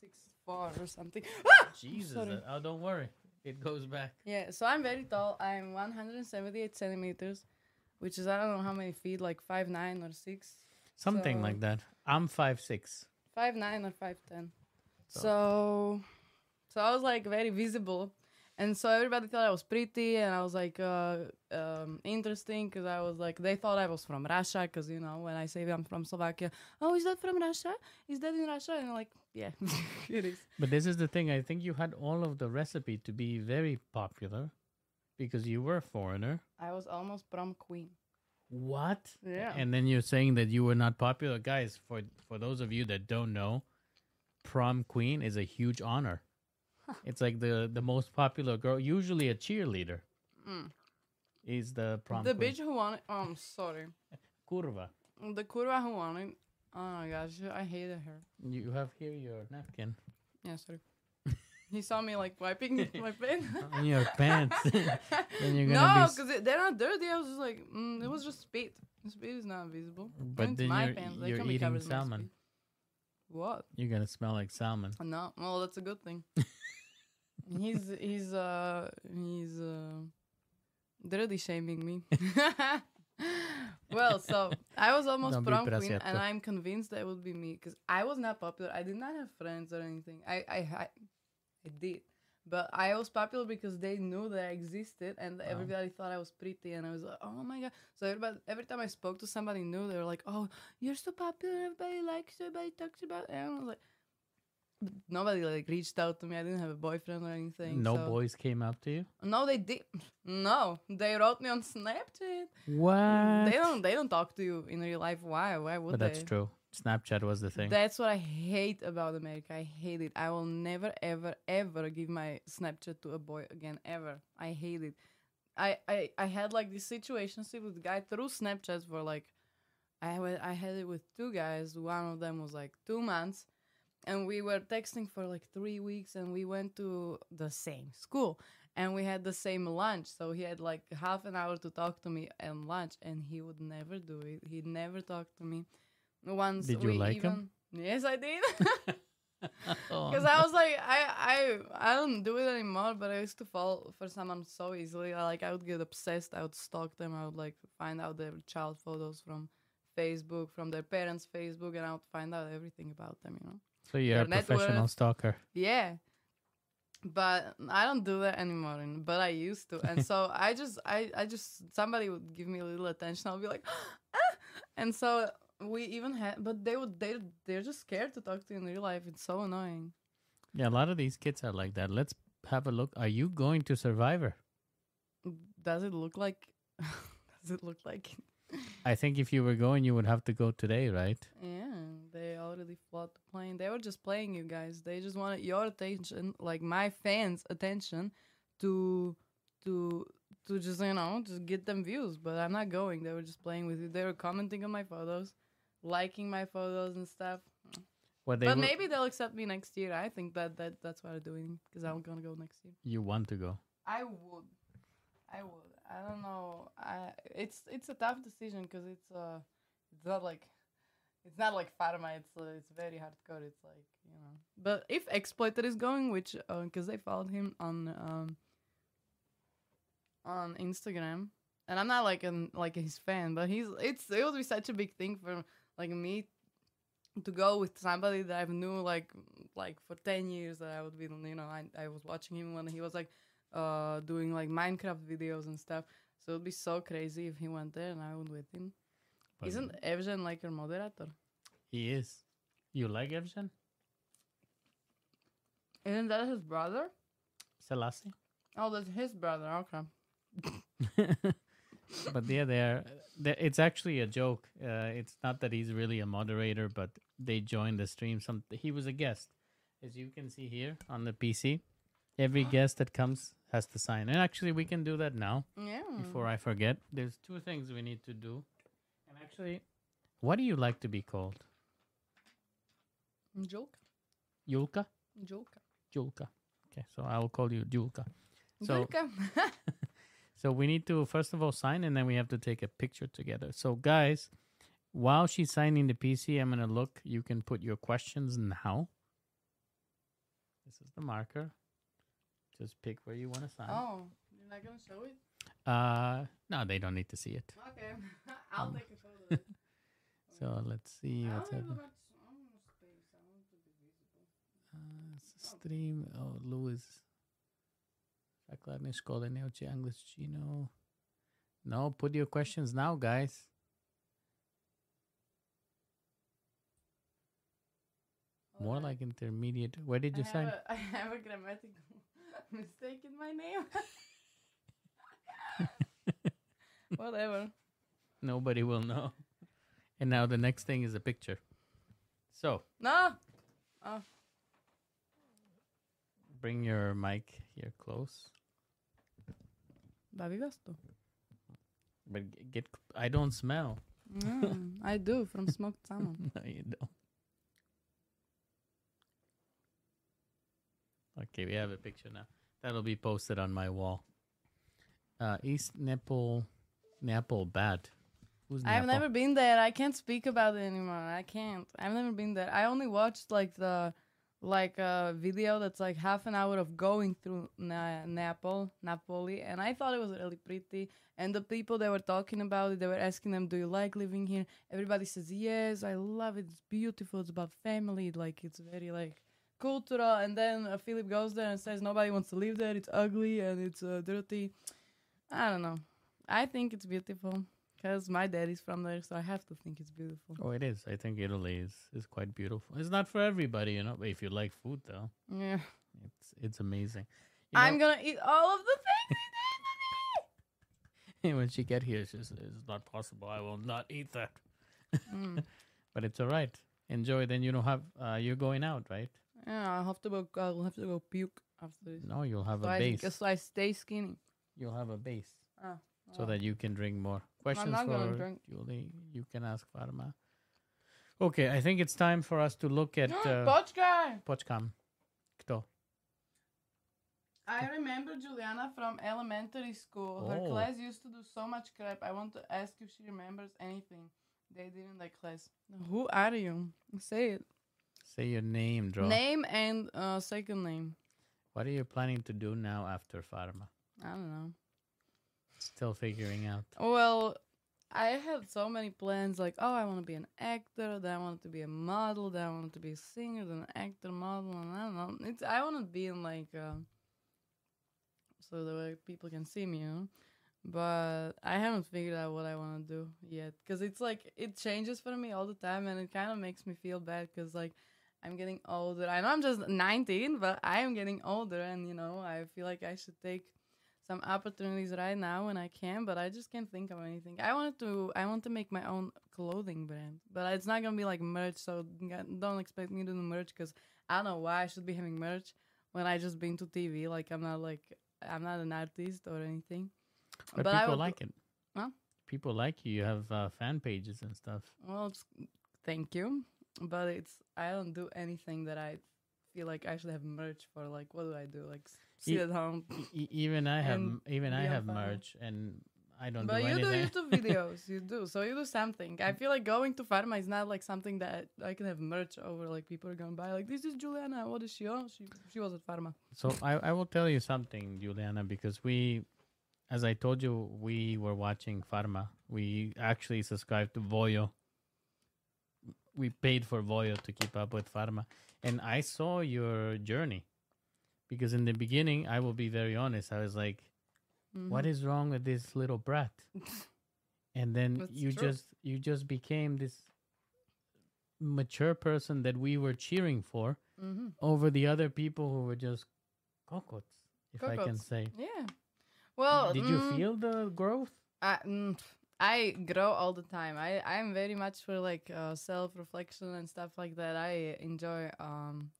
six four or something. Ah! Jesus. Uh, oh, don't worry. It goes back. Yeah, so I'm very tall. I'm 178 centimeters, which is I don't know how many feet, like five nine or six, Something So- like that. I'm five six. five nine or five ten. So- So, so I was like very visible, and so everybody thought I was pretty, and I was like uh, um, interesting because I was like they thought I was from Russia because you know when I say I'm from Slovakia, oh is that from Russia? Is that in Russia? And I'm like yeah, it is. But this is the thing. I think you had all of the recipe to be very popular because you were a foreigner. I was almost prom queen. What? Yeah. And then you're saying that you were not popular, guys. For for those of you that don't know, prom queen is a huge honor. It's like the the most popular girl, usually a cheerleader, Mm. is the prom the queen. bitch who it. Oh, I'm sorry. Curva. The curva who it. Oh my gosh, I hated her. You have here your napkin Yeah, sorry. he saw me like wiping my pen. on your pants. then you're gonna no, be. s- because they're not dirty. I was just like, mm, it was just spit. Spit is not visible. But It's then my you're, pants. They you're can be eating covered in my salmon. spit. What? You're gonna smell like salmon. No, well, that's a good thing. He's he's uh he's uh dirty shaming me. well, so I was almost Don't prom queen, and. I'm convinced that would be me because I was not popular. I did not have friends or anything. I I I, I did. But I was popular because they knew that I existed, and Wow. everybody thought I was pretty, and I was like, "Oh my god!" So everybody, every time I spoke to somebody new, they were like, "Oh, you're so popular. Everybody likes you. Everybody talks about." it." And I was like, nobody like reached out to me. I didn't have a boyfriend or anything. No so- boys came up to you. No, they did. No, they wrote me on Snapchat. What? They don't. They don't talk to you in real life. Why? Why would they? But they? that's true. Snapchat was the thing. That's what I hate about America. I hate it. I will never, ever, ever give my Snapchat to a boy again. Ever. I hate it. I I, I had like this situationship with a guy through Snapchat for like, I wa- I had it with two guys. One of them was like two months, and we were texting for like three weeks, and we went to the same school, and we had the same lunch. So he had like half an hour to talk to me and lunch, and he would never do it. He'd never talked to me. Once Did you we like even, him? Yes, I did. Because I was like, I, I, I don't do it anymore. But I used to fall for someone so easily. I, like I would get obsessed. I would stalk them. I would like find out their child photos from Facebook, from their parents' Facebook, and I would find out everything about them. You know. So you're a professional worth. stalker. Yeah. But I don't do that anymore, but I used to, and so I just, I, I just, somebody would give me a little attention, I'll be like, ah! and so we even had, but they would, they, they're just scared to talk to you in real life. It's so annoying. Yeah, a lot of these kids are like that. Let's have a look. Are you going to Survivor? Does it look like? does it look like? I think if you were going, you would have to go today, right? Yeah, already fought the plane. They were just playing you guys. They just wanted your attention, like my fans' attention, to to to just you know just get them views. But I'm not going. They were just playing with you. They were commenting on my photos, liking my photos and stuff. What they but maybe they'll accept me next year. I think that that that's what they're doing because I'm gonna go next year. you want to go. I would. I would. I don't know. I it's it's a tough decision because it's uh it's not like it's not like Farma. It's uh, it's very hardcore. It's like you know. But if exploiter is going, which because they followed him on um on Instagram, and I'm not like an like his fan, but he's it's it would be such a big thing for like me to go with somebody that I've knew like like for ten years that I would be you know I I was watching him when he was like uh doing like Minecraft videos and stuff. So it'd be so crazy if he went there and I went with him. Isn't Evgen like your moderator? he is? You like Evgen? Isn't that his brother? Selassie? Oh, that's his brother. Okay. but yeah, they're, they it's actually a joke. Uh, it's not that he's really a moderator, but they joined the stream. Some he was a guest, as you can see here on the PC, every guest that comes has to sign. And actually, we can do that now Yeah. before I forget. There's two things we need to do. Actually, what do you like to be called? Julka. Yulka? Julka. Julka. Okay, so I will call you Julka. So, Julka. so we need to first of all sign, and then we have to take a picture together. So, guys, while she's signing the PC, I'm gonna look. You can put your questions now. This is the marker. Just pick where you want to sign. oh, you're not gonna show it? Uh, no, they don't need to see it. Okay. I'll Um, take a photo. So let's see I what's happening. I don't have space. I want to be visible. Uh, stream. Oh, Louis. Základné školy neučí angličtinu. No, put your questions now, guys. More like intermediate. Where did you I sign? a, I have a grammatical mistake in my name. Whatever. Nobody will know. And now the next thing is a picture. So No. Oh, bring your mic here close. baví Vasto. But g- get. I don't smell. Mm, I do from smoked salmon. no, you don't. Okay, we have a picture now. That'll be posted on my wall. Uh, East Nepal, Nepal bad. Who's I've Nepal? never been there. I can't speak about it anymore. I can't. I've never been there. I only watched like the like a video that's like half an hour of going through Na- Nepal, Napoli, and I thought it was really pretty. And the people that were talking about it, they were asking them, "Do you like living here?" Everybody says, "Yes, I love it. It's beautiful. It's about family. Like it's very like cultural." And then uh, Philip goes there and says, "Nobody wants to live there. It's ugly and it's uh, dirty." I don't know. I think it's beautiful because my dad is from there, so I have to think it's beautiful. Oh, it is. I think Italy is, is quite beautiful. It's not for everybody, you know. But if you like food, though, Yeah, it's it's amazing. You I'm gonna eat all of the things I did. when she get here, she says, "It's not possible. I will not eat that." mm. But it's all right. Enjoy. Then you don't have. Uh, you're going out, right? Yeah, I'll have to go. I'll have to go puke after this. No, you'll have so, a I, base. so I stay skinny. You'll have a base. Ah, so that you can drink more. Questions not gonna for drink. Julie? You can ask Farma. Okay, I think it's time for us to look at uh, Počkaj! Počkam. Kto? I remember Giuliana from elementary school. Her Oh. class used to do so much crap. I want to ask if she remembers anything they did in that class. Who are you? Say it. Say your name, draw. Name and uh, second name. What are you planning to do now after Farma? I don't know. Still figuring out. Well, I had so many plans. Like, oh, I want to be an actor. Then I want to be a model. Then I want to be a singer. Then an actor, model, and I don't know. It's I want to be in like, uh, so the way people can see me, you know. But I haven't figured out what I want to do yet, because it's like it changes for me all the time, and it kind of makes me feel bad, because like I'm getting older. I know I'm just 19, but I am getting older, and you know I feel like I should take some opportunities right now when I can, but I just can't think of anything. I wanted to I want to make my own clothing brand, but it's not gonna be like merch. So don't expect me to do merch because I don't know why I should be having merch when I just been to TV. Like I'm not like I'm not an artist or anything. But, But people would- like it. Huh? People like you. You have uh, fan pages and stuff. Well, it's, thank you, but it's I don't do anything that I feel like I should have merch for. Like what do I do? Like sit Ye- at home. E- even I have even I have merch and I don't But do you do. YouTube videos, you do. So you do something. I feel like going to Farma is not like something that I can have merch over. Like people are going by. Like this is Giuliana. What is she on? She she was at Farma. So I, I will tell you something, Giuliana, because we, as I told you, we were watching Farma. We actually subscribed to Voyo. We paid for Voyo to keep up with Farma. And I saw your journey. Because in the beginning, I will be very honest, I was like, what is wrong with this little brat? And then That's you true. just you just became this mature person that we were cheering for Mm-hmm. over the other people who were just cocots, if I can say. Yeah. Well, Did you mm, feel the growth? I, mm, I grow all the time. I I'm very much for like uh, self reflection and stuff like that. I enjoy um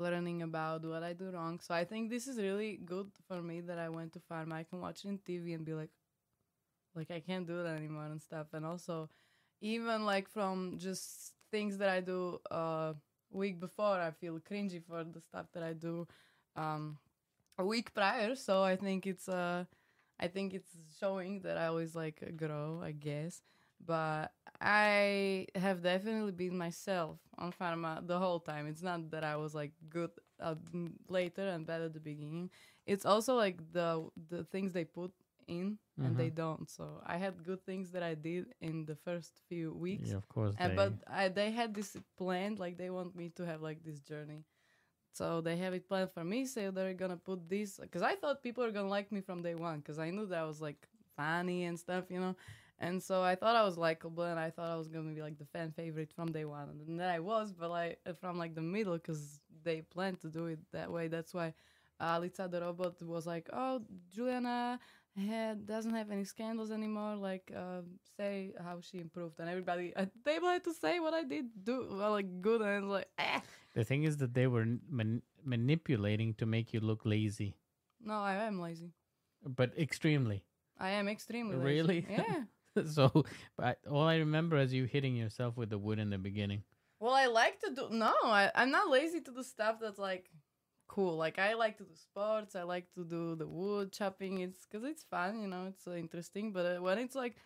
learning about what I do wrong. So I think this is really good for me that I went to farm. I can watch it in TV and be like, like I can't do that anymore and stuff. And also, even like from just things that I do uh week before, I feel cringy for the stuff that I do um a week prior. So I think it's uh I think it's showing that I always like grow, I guess. But I have definitely been myself on Farma the whole time. It's not that I was like good uh, later and bad at the beginning. It's also like the the things they put in and they don't. So I had good things that I did in the first few weeks. Yeah, of course. And, they- but I, they had this planned, like they want me to have like this journey. So they have it planned for me. So they're gonna put this because I thought people are gonna like me from day one because I knew that I was like funny and stuff, you know. And so I thought I was likable and I thought I was gonna be like the fan favorite from day one, and then I was, but like from like the middle because they planned to do it that way. That's why uh, Lica the robot was like, "Oh, Giuliana had doesn't have any scandals anymore. Like, uh, say how she improved." And everybody at the table had to say what I did do, well, like good, and like, eh. the thing is that they were man- manipulating to make you look lazy, no, I am lazy. but extremely. I am extremely lazy. Really? Yeah. so, but all I remember is you hitting yourself with the wood in the beginning. Well, I like to do. No, I, I'm not lazy to do stuff that's like cool. Like I like to do sports. I like to do the wood chopping. It's because it's fun, you know. It's uh, interesting. But uh, when it's like,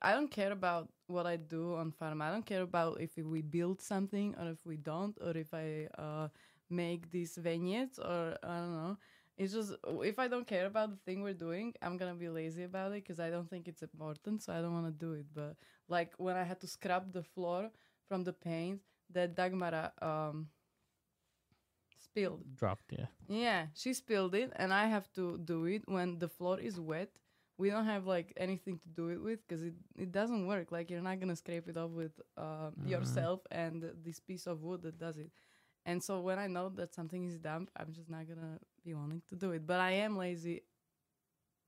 I don't care about what I do on farm. I don't care about if we build something or if we don't, or if I uh, make these vignettes or I don't know. It's just if I don't care about the thing we're doing, I'm gonna be lazy about it because I don't think it's important. So I don't want to do it. But like when I had to scrub the floor from the paint that Dagmara um spilled. Dropped, yeah. Yeah, she spilled it, and I have to do it when the floor is wet. We don't have like anything to do it with because it, it doesn't work. Like you're not gonna scrape it off with uh, yourself and this piece of wood that does it. And so when I know that something is damp, I'm just not gonna be wanting to do it. But I am lazy.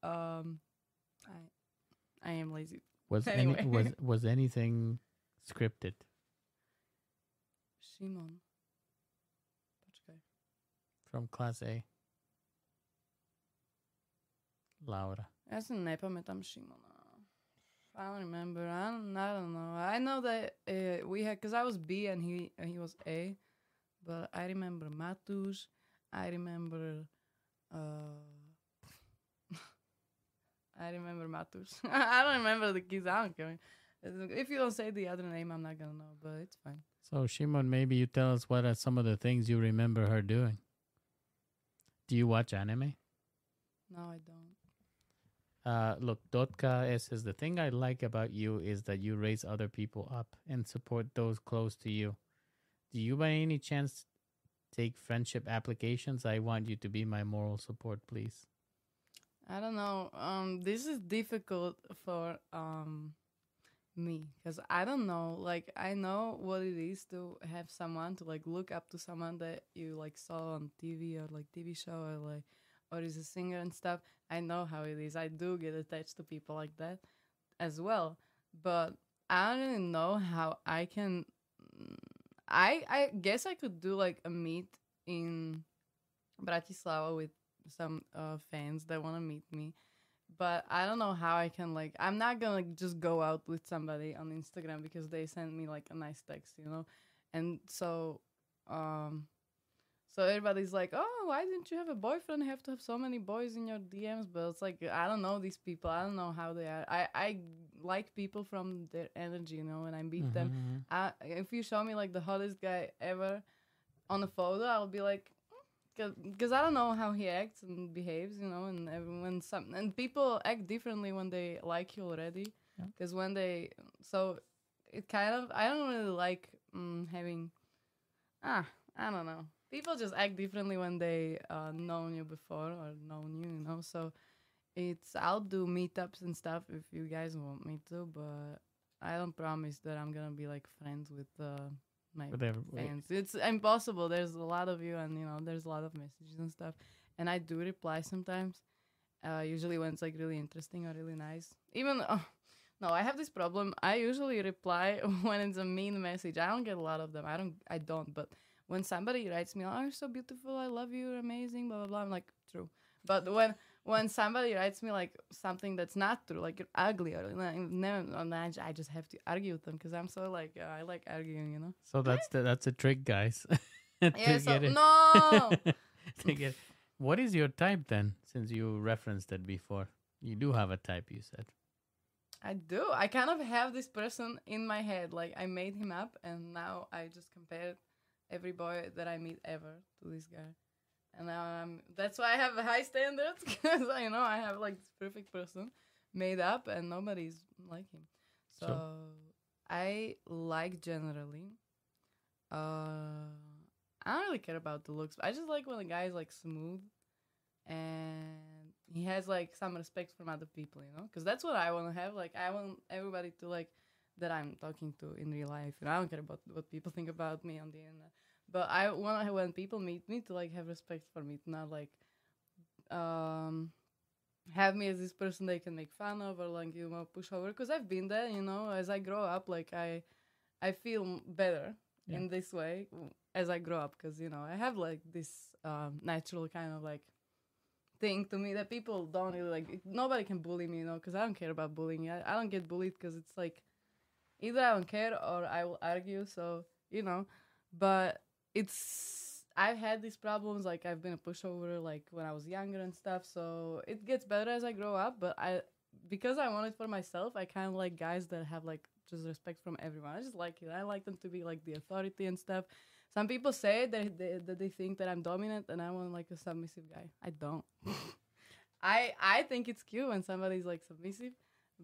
Um, I I am lazy. Was Anyway. any was was anything scripted? Šimon. Počkaj. from Class A? Laura. Ja se ne pamätám Šimona. I don't remember. I don't, I don't know. I know that uh, we had because I was B and he and he was A, but I remember Matusz. I remember. Uh, I remember Matusz. I don't remember the kids. I don't care. If you don't say the other name, I'm not gonna know. But it's fine. So Shimon, maybe you tell us what are some of the things you remember her doing. Do you watch anime? No, I don't. Uh, look, Dotka S says the thing I like about you is that you raise other people up and support those close to you. Do you, by any chance, take friendship applications? I want you to be my moral support, please. I don't know. Um, this is difficult for um me because I don't know. Like, I know what it is to have someone to like look up to someone that you like saw on TV or like TV show or like or is a singer and stuff. I know how it is. I do get attached to people like that as well, but I don't really know how I can. I I guess I could do like a meet in Bratislava with some uh, fans that want to meet me but i don't know how i can like i'm not gonna just go out with somebody on instagram because they sent me like a nice text you know? And so um so everybody's like oh why didn't you have a boyfriend you have to have so many boys in your dms but it's like i don't know these people i don't know how they are i i like people from their energy you know When i meet them Mhm. I, if you show me like the hottest guy ever on a photo, I'll be like, because I don't know how he acts and behaves, you know, and everyone some and people act differently when they like you already. Yeah. Because when they so it kind of I don't really like mm, having ah I don't know people just act differently when they uh known you before or known you, you know. So it's I'll do meetups and stuff if you guys want me to, but I don't promise that I'm gonna be like friends with uh, my Whatever. fans. It's impossible. There's a lot of you, and you know, there's a lot of messages and stuff. And I do reply sometimes. Uh, usually when it's like really interesting or really nice. Even oh, no, I have this problem. I usually reply when it's a mean message. I don't get a lot of them. I don't. I don't. But when somebody writes me, "Oh, you're so beautiful. I love you. You're amazing." Blah blah blah. I'm like, true. But when when somebody writes me like something that's not true, like you're ugly or never, I just have to argue with them because I'm so like uh, I like arguing, you know. So that's the that's a trick, guys. yeah. So it. no. to get. What is your type then? Since you referenced it before, you do have a type. You said. I do. I kind of have this person in my head. Like I made him up, and now I just compare every boy that I meet ever to this guy. And now I'm. That's why I have high standards because you know I have like this perfect person made up, and nobody's like him. So, So- I like generally. Uh, I don't really care about the looks. I just like when a guy is like smooth, and he has like some respect from other people, you know, because that's what I want to have. Like I want everybody to like that I'm talking to in real life. You know, I don't care about what people think about me on the internet. But I want when people meet me to like have respect for me, to not like um have me as this person they can make fun of or like you know push over. Because I've been there, you know. As I grow up, like I I feel better Yeah. in this way as I grow up. Because you know I have like this um, natural kind of like thing to me that people don't really like. Nobody can bully me, you know. Because I don't care about bullying. I, I don't get bullied because it's like either I don't care or I will argue. So you know, but it's I've had these problems like I've been a pushover like when I was younger and stuff so it gets better as I grow up but I because I want it for myself I kind of like guys that have like just respect from everyone. I just like it. I like them to be like the authority and stuff. Some people say that they, that they think that I'm dominant and I want like a submissive guy. I don't. I I think it's cute when somebody's like submissive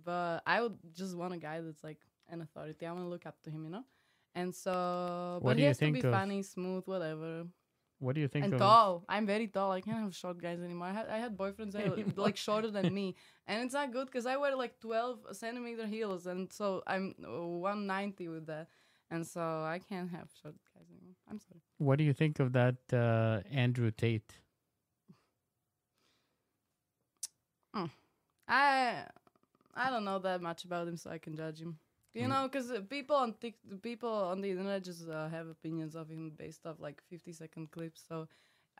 but I would just want a guy that's like an authority I want to look up to him you know and so, What but do he you has to be of- funny, smooth, whatever, What do you think and of? tall. I'm very tall. I can't have short guys anymore. I had, I had boyfriends that were like shorter than me, and it's not good because I wear like 12 centimeter heels, and so I'm uh, 190 with that, and so I can't have short guys anymore. I'm sorry. What do you think of that uh, Andrew Tate? I I don't know that much about him, so I can judge him. You Mm. know, because people on Tik people on the internet just uh, have opinions of him based off like 50 second clips. So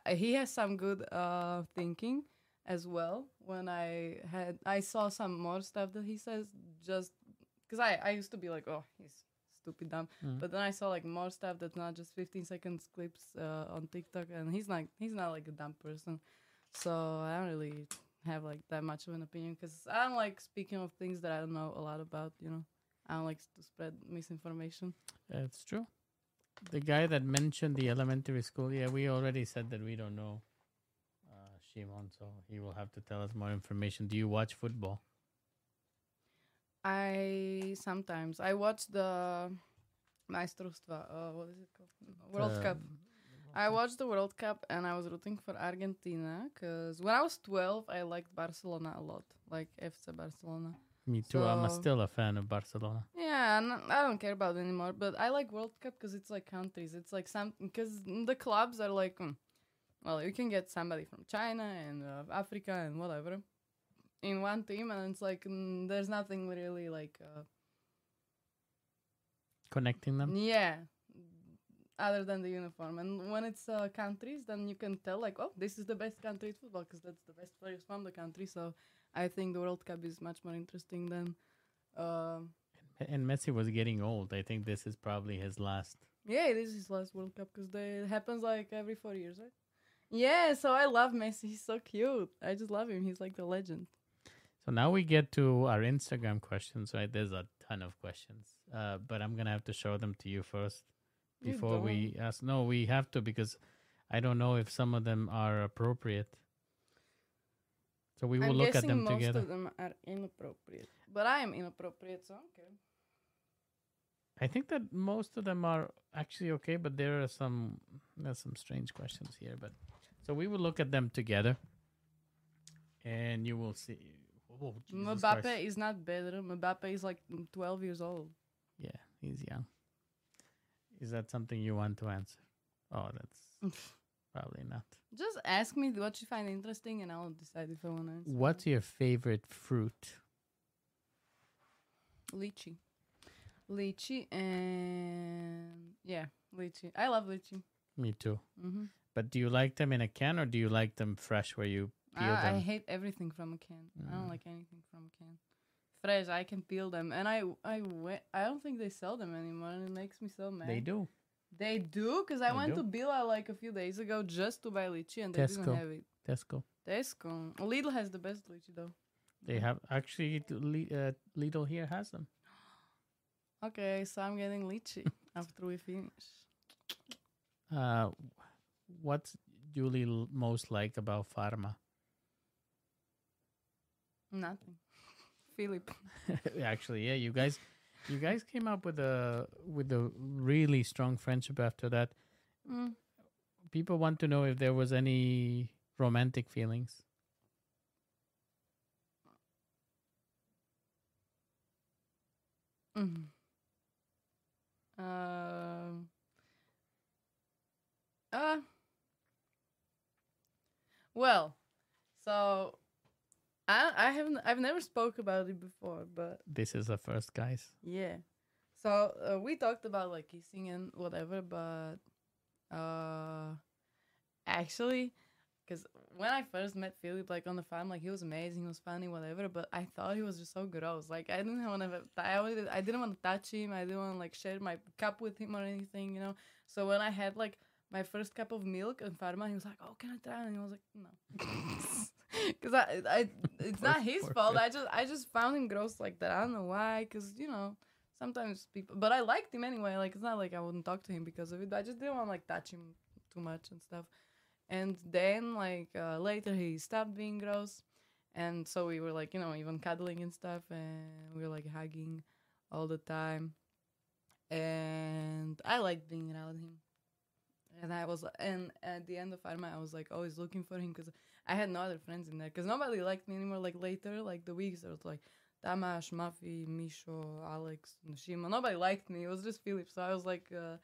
uh, he has some good uh, thinking as well. When I had I saw some more stuff that he says, just because I I used to be like, oh, he's stupid dumb, Mm. but then I saw like more stuff that's not just 15 seconds clips uh, on TikTok, and he's not he's not like a dumb person. So I don't really have like that much of an opinion because I don't like speaking of things that I don't know a lot about. You know, I don't like to spread misinformation. That's true. The guy that mentioned the elementary school, yeah, we already said that we don't know uh, Shimon, so he will have to tell us more information. Do you watch football? I sometimes I watch the Meisterstva. Uh, what is it called? World Uh, Cup. I watched the World Cup and I was rooting for Argentina because when I was 12, I liked Barcelona a lot, like FC Barcelona. Me too. I'm a- still a fan of Barcelona. Yeah, and I don't care about it anymore. But I like World Cup because it's like countries. It's like some because the clubs are like, mm, well, you can get somebody from China and uh, Africa and whatever in one team, and it's like mm, there's nothing really like, uh, Connecting them. yeah, other than the uniform. And when it's uh, countries, then you can tell like, oh, this is the best country at football because that's the best players from the country. So I think the World Cup is much more interesting than. um And Messi was getting old. I think this is probably his last. Yeah, it is his last World Cup because it happens like every four years, right? Yeah, so I love Messi. He's so cute. I just love him. He's like the legend. So now we get to our Instagram questions, right? There's a ton of questions, uh, but I'm gonna have to show them to you first You before we ask. No, we have to because I don't know if some of them are appropriate. So we will I'm look at them most together. of them are inappropriate, but I am inappropriate, so okay. I think that most of them are actually okay, but there are some there's some strange questions here. But so we will look at them together, and you will see. Oh, Jesus Mbappe Christ. is not better. Mbappe is like 12 years old. Yeah, he's young. Is that something you want to answer? Oh, that's probably not. Just ask me what you find interesting, and I'll decide if I want to answer. What's your favorite fruit? lychee? Lychee and yeah, lychee. I love lychee. Me too. Mm-hmm. But do you like them in a can or do you like them fresh where you peel I, I hate everything from a can. I don't Mm. like anything from a can. Fresh, I can peel them, and I I. I don't think they sell them anymore, and it makes me so mad. They do. They do, cause I They went do. to Billa like a few days ago just to buy lychee, and they Tesco. didn't have it. Tesco. Tesco. Lidl has the best lychee though. They have actually uh, Lidl here has them. Okay, so I'm getting lychee after we finish. Uh, what's Julie most like about Farma? Nothing. Philip. actually, yeah, you guys, you guys came up with a with a really strong friendship after that. Mm. People want to know if there was any romantic feelings. Mm. Um. Uh. Well, so I I haven't I've never spoke about it before, but This is the first, guys. yeah. So uh, we talked about like kissing and whatever, but uh, actually, because when I first met Philip, like on the farm, like he was amazing, he was funny, whatever. But I thought he was just so gross. Like I didn't want to, I wanted, I didn't want to touch him. I didn't want to like share my cup with him or anything, you know. So when I had like my first cup of milk in Farma, he was like, "Oh, can I try?" And I was like, "No," because I, I, it's not his fault. Phil. I just, I just found him gross like that. I don't know why, because you know sometimes people but i liked him anyway like it's not like i wouldn't talk to him because of it i just didn't want to like touch him too much and stuff and then like uh, later he stopped being gross and so we were like you know even cuddling and stuff and we were like hugging all the time and i liked being around him and i was and at the end of Arma, i was like always looking for him because i had no other friends in there because nobody liked me anymore like later like the weeks there was like Tamash, Mafi, Misho, Alex, Nashima. Nobody liked me. It was just Philip. So I was like uh,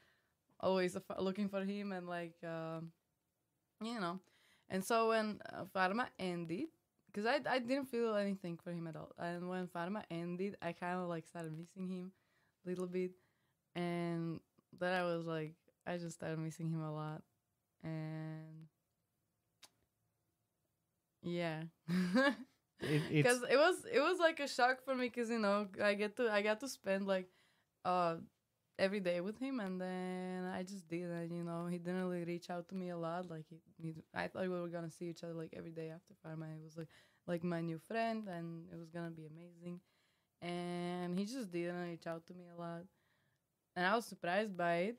always looking for him and like, uh, you know. And so when uh, Farma ended, because I, I didn't feel anything for him at all. And when Farma ended, I kind of like started missing him a little bit. And then I was like, I just started missing him a lot. And yeah. It, because it was it was like a shock for me because you know I get to I got to spend like uh every day with him and then I just did and you know. He didn't really reach out to me a lot like he, he I thought we were gonna see each other like every day after Farma. It was like like my new friend and it was gonna be amazing. And he just didn't reach out to me a lot. And I was surprised by it.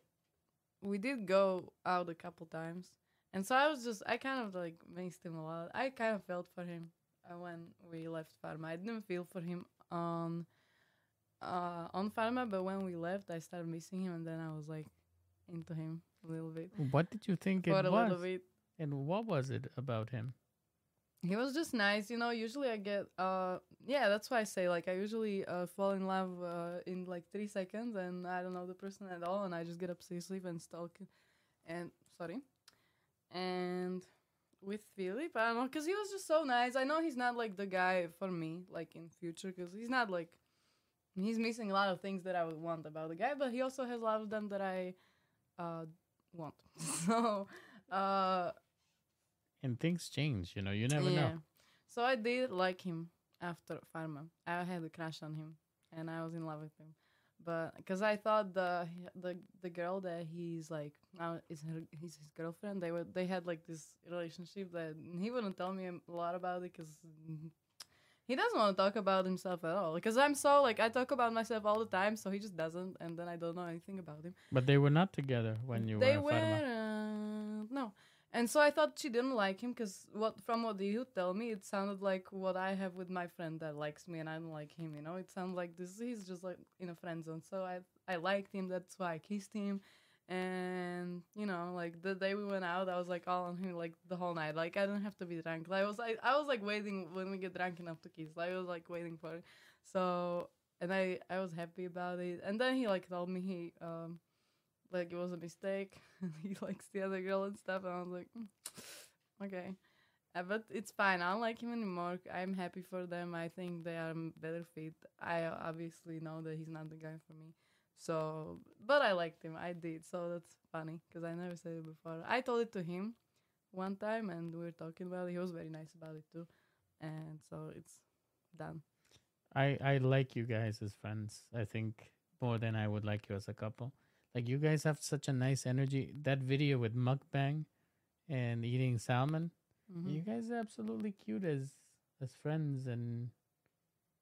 We did go out a couple times and so I was just I kind of like missed him a lot I kind of felt for him uh, when we left Farma. I didn't feel for him on uh, on Farma, but when we left, I started missing him, and then I was like into him a little bit. what did you think For it a was? little bit. And what was it about him? He was just nice, you know. Usually, I get uh, yeah, that's why I say like I usually uh fall in love uh, in like three seconds, and I don't know the person at all, and I just get obsessive and stalk, and sorry, and with Philip, I don't know, cause he was just so nice. I know he's not like the guy for me, like in future, cause he's not like he's missing a lot of things that I would want about the guy, but he also has a lot of them that I uh want. so uh And things change, you know. You never know. so I did like him after Farma. I had a crush on him, and I was in love with him. But because I thought the the the girl that he's like now is her he's his girlfriend. They were they had like this relationship that he wouldn't tell me a lot about it because he doesn't want to talk about himself at all. Because I'm so like I talk about myself all the time, so he just doesn't, and then I don't know anything about him But they were not together when you they were were at uh, no and so i thought she didn't like him because what from what you tell me it sounded like what i have with my friend that likes me and i don't like him you know? It sounds like this he's just like in a friend zone. So i i liked him that's why i kissed him. And you know like the day we went out i was like all on him like the whole night. Like i didn't have to be drunk. Like, i was i, I was like waiting when we get drunk enough to kiss. I was like waiting for it. So and i i was happy about it. And then he like told me he um like it was a mistake. he likes the other girl and stuff, and I was like, "Mm, okay, uh, but it's fine. I don't like him anymore. I'm happy for them. I think they are better fit. I obviously know that he's not the guy for me, So, but I liked him. I did. So that's funny because I never said it before. I told it to him one time, and we were talking about it. He was very nice about it too, and so it's done. I I like you guys as friends. I think more than I would like you as a couple. Like you guys have such a nice energy. That video with mukbang and eating salmon. Mhm. You guys are absolutely cute as as friends and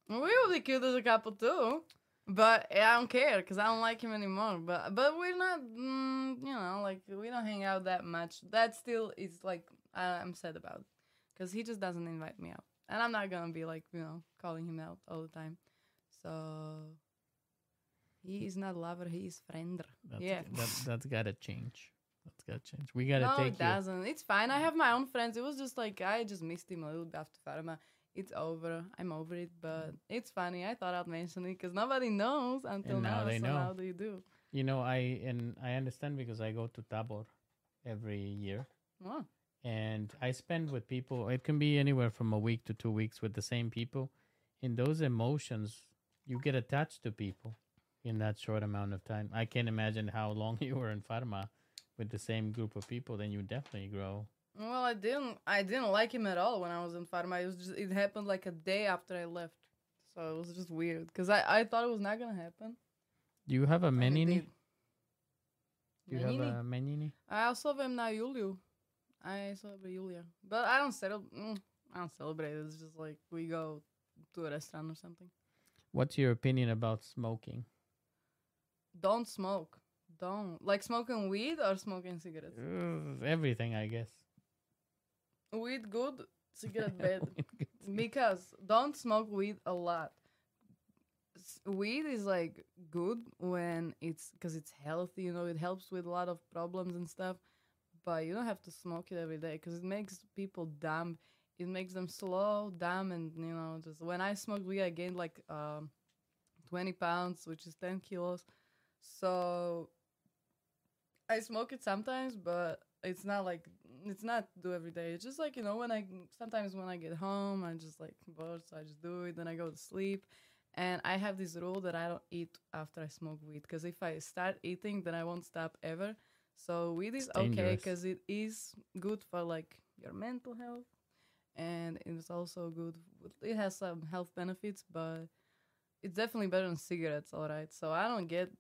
We will be cute as a couple too, but I don't care because I don't like him anymore. But but we're not, mm, you know, like we don't hang out that much. That still is like I- I'm sad about because he just doesn't invite me out, and I'm not gonna be like you know calling him out all the time. So he is not lover, he is friend. that's Yeah. that that's gotta change. That's gotta change. We gotta no, take it you. doesn't. It's fine. I have my own friends. It was just like I just missed him a little bit after Farma. It's over. I'm over it, but it's funny. I thought I'd mention it because nobody knows until And now now. they so know. how do you do? You know, I and I understand because I go to Tabor every year. Oh, and I spend with people. It can be anywhere from a week to two weeks with the same people. In those emotions, you get attached to people in that short amount of time. I can't imagine how long you were in Farma with the same group of people. Then you definitely grow. well, I didn't. I didn't like him at all when I was in Farma. It was just. It happened like a day after I left, so it was just weird because I I thought it was not gonna happen. Do you have a Menini? Do you Menini? have a Menini? I also have him now, Julio. I celebrate Julia, but I don't celebrate. Mm, I don't celebrate. It's just like we go to a restaurant or something. What's your opinion about smoking? Don't smoke. Don't like smoking weed or smoking cigarettes. Uh, everything, I guess. Weed good, cigarette bad. because don't smoke weed a lot. S- Weed is like good when it's because it's healthy. You know, it helps with a lot of problems and stuff. But you don't have to smoke it every day because it makes people dumb. It makes them slow, dumb, and you know, just when I smoked weed, I gained like um, twenty pounds, which is ten kilos. So I smoke it sometimes, but it's not like it's not do every day. It's just like you know when I sometimes when I get home, I just like bored, so I just do it. Then I go to sleep, and I have this rule that I don't eat after I smoke weed because if I start eating, then I won't stop ever. So weed is okay because it is good for like your mental health, and it's also good. It has some health benefits, but it's definitely better than cigarettes. All right, so I don't get.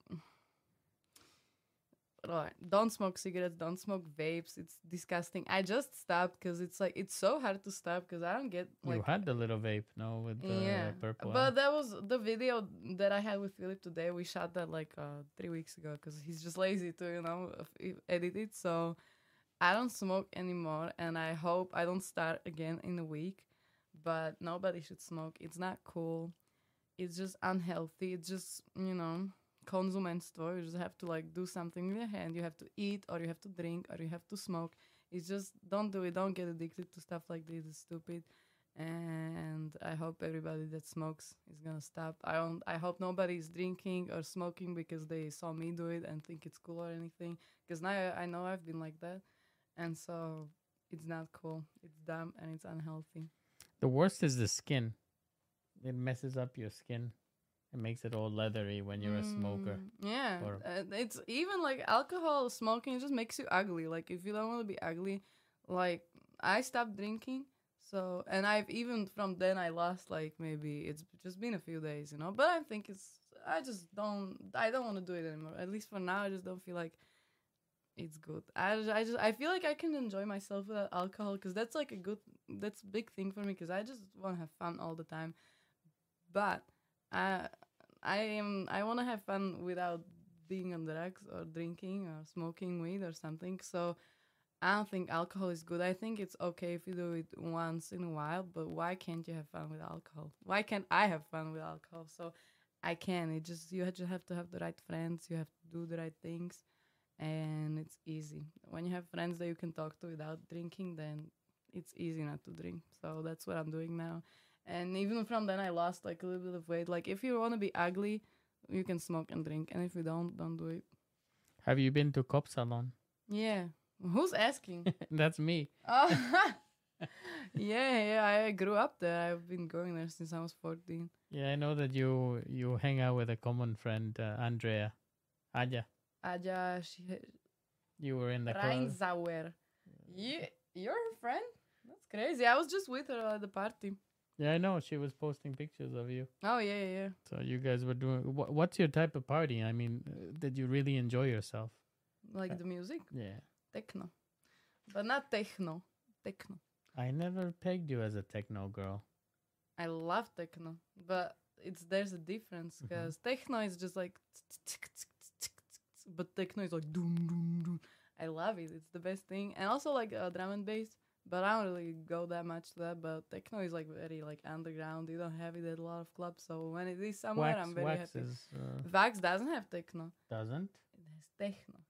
Right. Don't smoke cigarettes. Don't smoke vapes. It's disgusting. I just stopped because it's like it's so hard to stop because I don't get like you had the little vape, no, with the yeah. purple. But that was the video that I had with Philip today. We shot that like uh, three weeks ago because he's just lazy to you know edit it. So I don't smoke anymore, and I hope I don't start again in a week. But nobody should smoke. It's not cool. It's just unhealthy. It's just you know consumenstvo. You just have to like do something with your hand. You have to eat, or you have to drink, or you have to smoke. It's just don't do it. Don't get addicted to stuff like this. It's stupid and I hope everybody that smokes is gonna stop. I don't. I hope nobody's drinking or smoking because they saw me do it and think it's cool or anything. Because now I know I've been like that, and so it's not cool. It's dumb and it's unhealthy. The worst is the skin. It messes up your skin. It makes it all leathery when you're a smoker. Mm, Yeah, Or- uh, it's even like alcohol smoking just makes you ugly. Like if you don't want to be ugly, like I stopped drinking. So and I've even from then I lost like maybe it's just been a few days, you know. But I think it's I just don't I don't want to do it anymore. At least for now, I just don't feel like it's good. I just, I just I feel like I can enjoy myself without alcohol because that's like a good that's a big thing for me because I just want to have fun all the time. But I I am I want to have fun without being on drugs or drinking or smoking weed or something. So I don't think alcohol is good. I think it's okay if you do it once in a while, but why can't you have fun with alcohol? Why can't I have fun with alcohol? So I can. It just you just have to have the right friends. You have to do the right things, and it's easy. When you have friends that you can talk to without drinking, then it's easy not to drink. So that's what I'm doing now. And even from then, I lost like a little bit of weight. Like if you want to be ugly, you can smoke and drink, and if you don't, don't do it. Have you been to Cop Salon? Yeah. Who's asking? That's me. oh, yeah, yeah. I grew up there. I've been going there since I was 14. Yeah, I know that you you hang out with a common friend, uh, Andrea. Aja, Aja Sch- you were in the. Rheinzauer. You, you're her friend? That's crazy. I was just with her at the party. Yeah, I know. She was posting pictures of you. Oh, yeah, yeah, yeah. So you guys were doing. Wha what's your type of party? I mean, uh, did you really enjoy yourself? Like Uh, the music? Yeah. Techno. But not techno. Techno. I never pegged you as a techno girl. I love techno, but it's there's a difference because techno is just like, but techno is like doom doom doom. I love it. It's the best thing, and also like uh, drum and bass. But I don't really go that much to that. But techno is like very like underground. You don't have it at a lot of clubs. So when it is somewhere, Wax, I'm very wax happy. is uh, Vax doesn't have techno. doesn't. It has techno.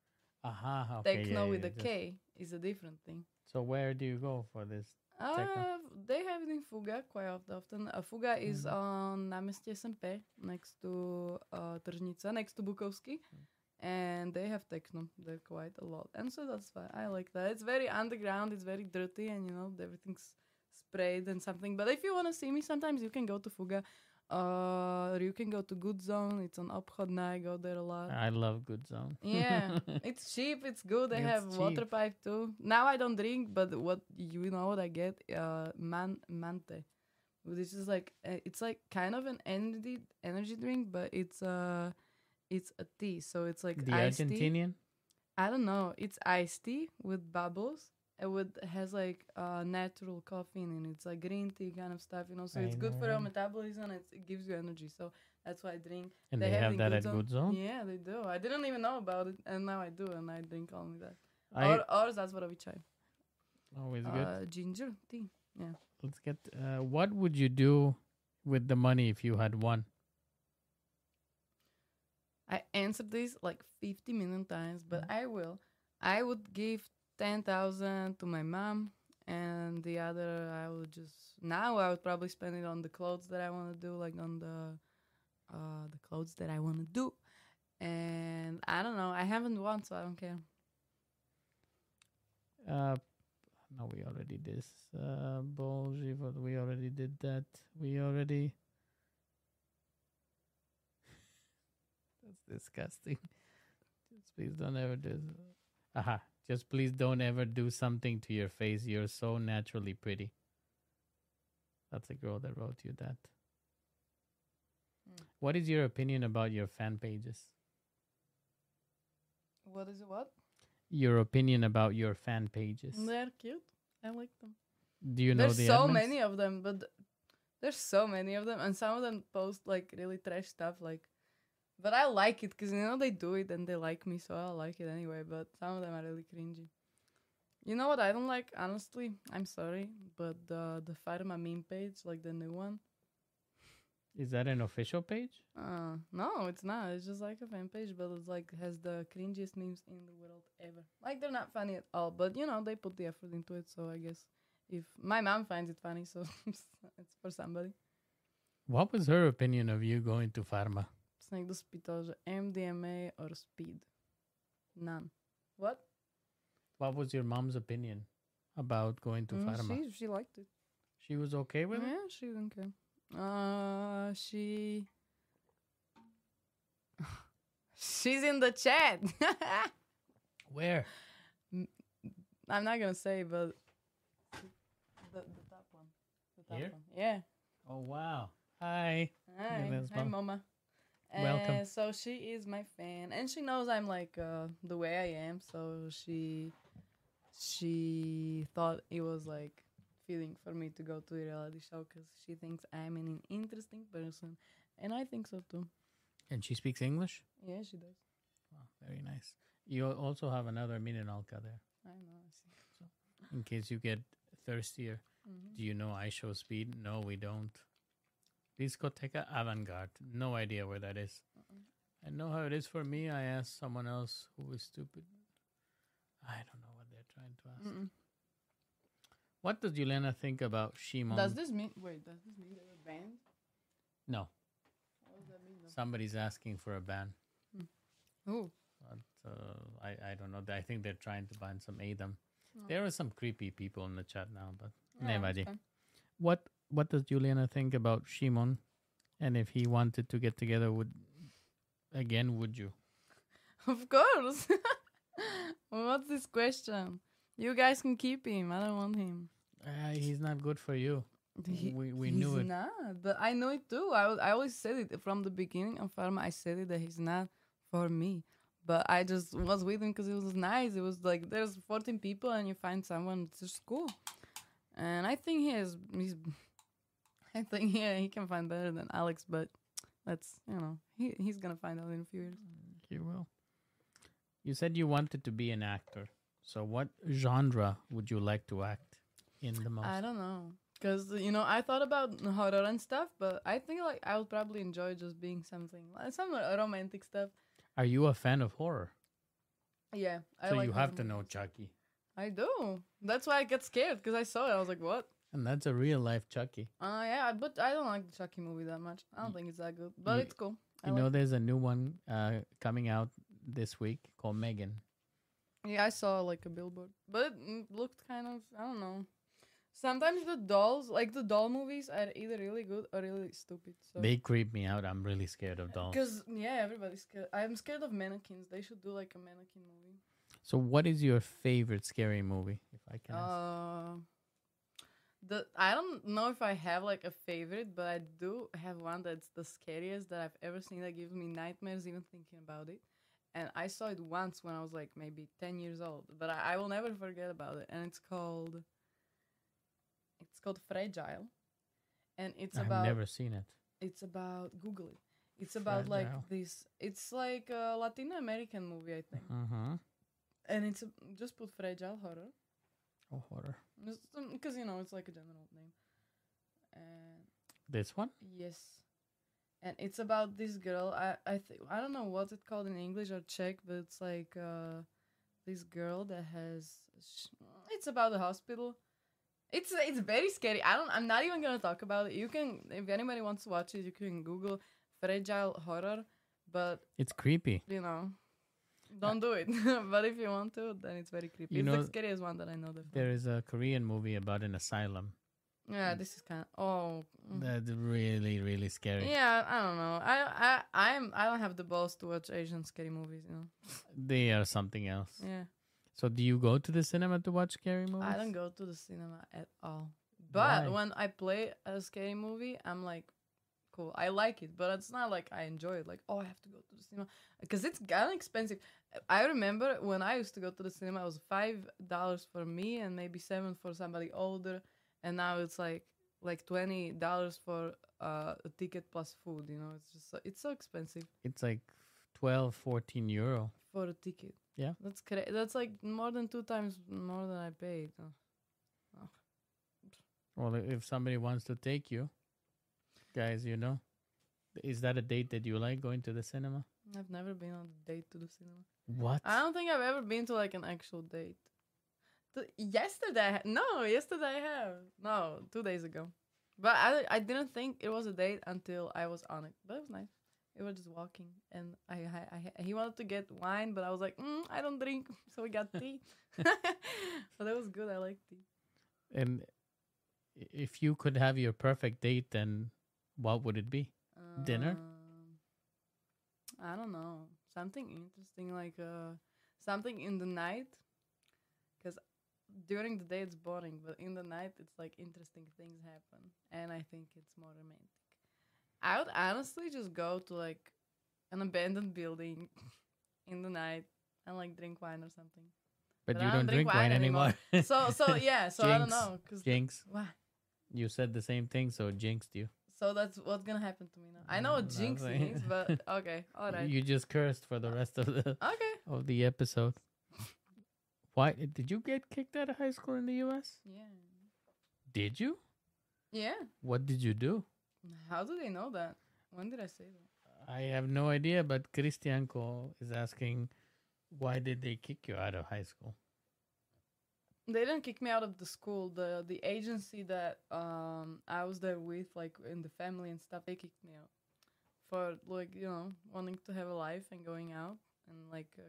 Aha. Okay. yeah, techno with yeah, a K is a different thing. So where do you go for this? Uh, they have it in Fuga quite often. Uh, Fuga is Mhm. on náměstí SNP next to uh, Tržnica, next to Bukovsky. Mm. And they have techno there quite a lot. And so that's why I like that. It's very underground, it's very dirty, and you know, everything's sprayed and something. But if you want to see me, sometimes you can go to Fuga. Uh, or you can go to Good Zone. It's on Obchodna. I go there a lot. I love Good Zone. Yeah, it's cheap. It's good. They It's have water pipe too. Now I don't drink, but what you know what I get? Uh, man mante, which is like uh, it's like kind of an energy energy drink, but it's uh it's a tea. So it's like the iced tea. Argentinian. I don't know. It's iced tea with bubbles. It would has like uh natural caffeine in it. It's like green tea kind of stuff, you know. So I it's good for your metabolism. It gives you energy. So that's why I drink. And They they, have have that Good at Good Zone. Yeah, they do. I didn't even know about it, and now I do, and I drink only that. I or or zazvorový try. always good. Uh, ginger tea. Yeah. Let's get. Uh, what would you do with the money if you had one? I answered this like 50 million times, but Mm-hmm. I will. I would give 10,000 to my mom, and the other I would just now I would probably spend it on the clothes that I want to do, like on the uh the clothes that I want to do. And I don't know. I haven't won, so I don't care. Uh, no, we already did this. Uh, bullshit. but We already did that. We already. That's disgusting. Just please don't ever do. Aha! Just please don't ever do something to your face. You're so naturally pretty. That's a girl that wrote you that. Hmm. What is your opinion about your fan pages? What is it? What? Your opinion about your fan pages. They're cute. I like them. Do you know there's the so admins? many of them, but there's so many of them, and some of them post like really trash stuff. Like, but I like it because you know they do it and they like me, so I like it anyway. But some of them are really cringy. You know what I don't like? Honestly, I'm sorry, but the the Farma meme page, like the new one. Is that an official page? Uh, no, it's not. It's just like a fan page, but it's like has the cringiest memes in the world ever. Like they're not funny at all, but you know they put the effort into it. So I guess if my mom finds it funny, so it's for somebody. What was her opinion of you going to Farma? Se někdo spýtal, že MDMA or speed. None. What? What was your mom's opinion about going to Mm, Farma? she she liked it. She was okay with it? yeah, she didn't care. Uh, she. She's in the chat. Where? I'm not gonna say, but the, the top one. The top Here? one. Yeah. Oh wow. Hi. Hi, hi, mama. Welcome. Uh, so she is my fan, and she knows I'm like uh, the way I am. So she she thought it was like feeling for me to go to the reality show because she thinks I'm an interesting person, and I think so too. And she speaks English? Yeah, she does. Wow, very nice. You also have another Minenalka there I know. I see. in case you get thirstier. Mhm. Do you know IShowSpeed? No, we don't. Discoteca Avantgarde. No idea where that is. I know how it is for me. I asked someone else who was stupid. I don't know what they're trying to ask. Mm-mm. What does Giuliana think about Shimon? Does this mean? Wait, does this mean they were banned? no, What does that mean? Though? somebody's asking for a ban. Ooh. But uh, I, I don't know. I think they're trying to ban some Adam. Oh. There are some creepy people in the chat now, but nevadí. what what does Giuliana think about Shimon? And if he wanted to get together, would again would you? Of course. What's this question? You guys can keep him. I don't want him. Uh, he's not good for you. He- we we knew it. not, but I know it too. I, I always said it from the beginning of Farma. I said it that he's not for me. But I just was with him because it was nice. It was like there's 14 people and you find someone. It's just cool. And I think he is. He's. I think yeah he can find better than Alex, but that's you know he he's gonna find out in a few years. He will. You said you wanted to be an actor. So what genre would you like to act in the most? I don't know. Cause you know I thought about horror and stuff, but I think like I would probably enjoy just being something like some romantic stuff. Are you a fan of horror? Yeah, I so like you have to know. Chucky. I do. That's why I get scared because I saw it. I was like, "What?" And that's a real life Chucky. Uh, yeah, but I don't like the Chucky movie that much. I don't think it's that good, but you- it's cool. I You know, like- there's a new one uh, coming out this week called Megan. yeah, I saw like a billboard, but it mm, looked kind of I don't know. Sometimes the dolls, like the doll movies, are either really good or really stupid. So They creep me out. I'm really scared of dolls. because yeah, everybody's scared. I'm scared of mannequins. They should do like a mannequin movie. So, what is your favorite scary movie? If I can ask. Uh, the I don't know if I have like a favorite, but I do have one that's the scariest that I've ever seen. That gives me nightmares even thinking about it. And I saw it once when I was like maybe ten years old, but I, I will never forget about it. And it's called it's called Fragile, and it's I've about never seen it. it's about Google it. It's about like this. It's like a Latin American movie, I think, Uh-huh. and it's a, just put Fragile horror. Oh, horror. Because you know it's like a general name. And This one? yes. And it's about this girl. I i think i don't know what it's called in english or czech but it's like uh this girl that has sh- it's about the hospital. It's it's very scary. I don't i'm not even gonna talk about it. You can if anybody wants to watch it you can google fragile horror but It's creepy. you know don't do it but if you want to then it's very creepy You it's know, the scariest one that i know. There is a Korean movie about an asylum. Yeah, this is kind of oh. mm. That's really, really scary. Yeah, I don't know. I I I'm I don't have the balls to watch Asian scary movies. You know. They are something else. Yeah, So, do you go to the cinema to watch scary movies? I don't go to the cinema at all. But Why? when I play a scary movie, I'm like, cool. I like it, but it's not like I enjoy it. Like, oh, I have to go to the cinema because it's kind of expensive. I remember when I used to go to the cinema, it was five dollars for me and maybe seven for somebody older, and now it's like like twenty dollars for uh, a ticket plus food. You know, it's just so, it's so expensive It's like 12, 14 euro. for a ticket. Yeah. that's cra- That's like more than two times more than I paid. Uh, Well, if somebody wants to take you, guys, you know, is that a date that you like going to the cinema? I've never been on a date to the cinema. What? I don't think I've ever been to like an actual date. The, yesterday, no, yesterday I have no two days ago, but I I didn't think it was a date until I was on it. But it was nice. We were just walking, and I, I, I he wanted to get wine, but I was like, mm, I don't drink, so we got tea. but that was good. I like tea. And if you could have your perfect date, then what would it be? Dinner? Um, I don't know. Something interesting, like uh, something in the night. Because during the day it's boring, but in the night it's like interesting things happen, and I think it's more romantic. I would honestly just go to like an abandoned building in the night and like drink wine or something. But, But you don't don't drink wine wine anymore. anymore. So so yeah, so I don't know, cause Jinx, why? you said the same thing, so jinxed you. So that's what's gonna happen to me now. I know Mm, jinx means, but okay, all right, You just cursed for the rest of the okay. of the episode. Why did you get kicked out of high school in the U.S.? Yeah. Did you? Yeah. What did you do? How do they know that? When did I say that? I have no idea, but Cristianco is asking, why did they kick you out of high school? They didn't kick me out of the school. The the agency that um I was there with, like in the family and stuff, they kicked me out for like you know wanting to have a life and going out and like uh,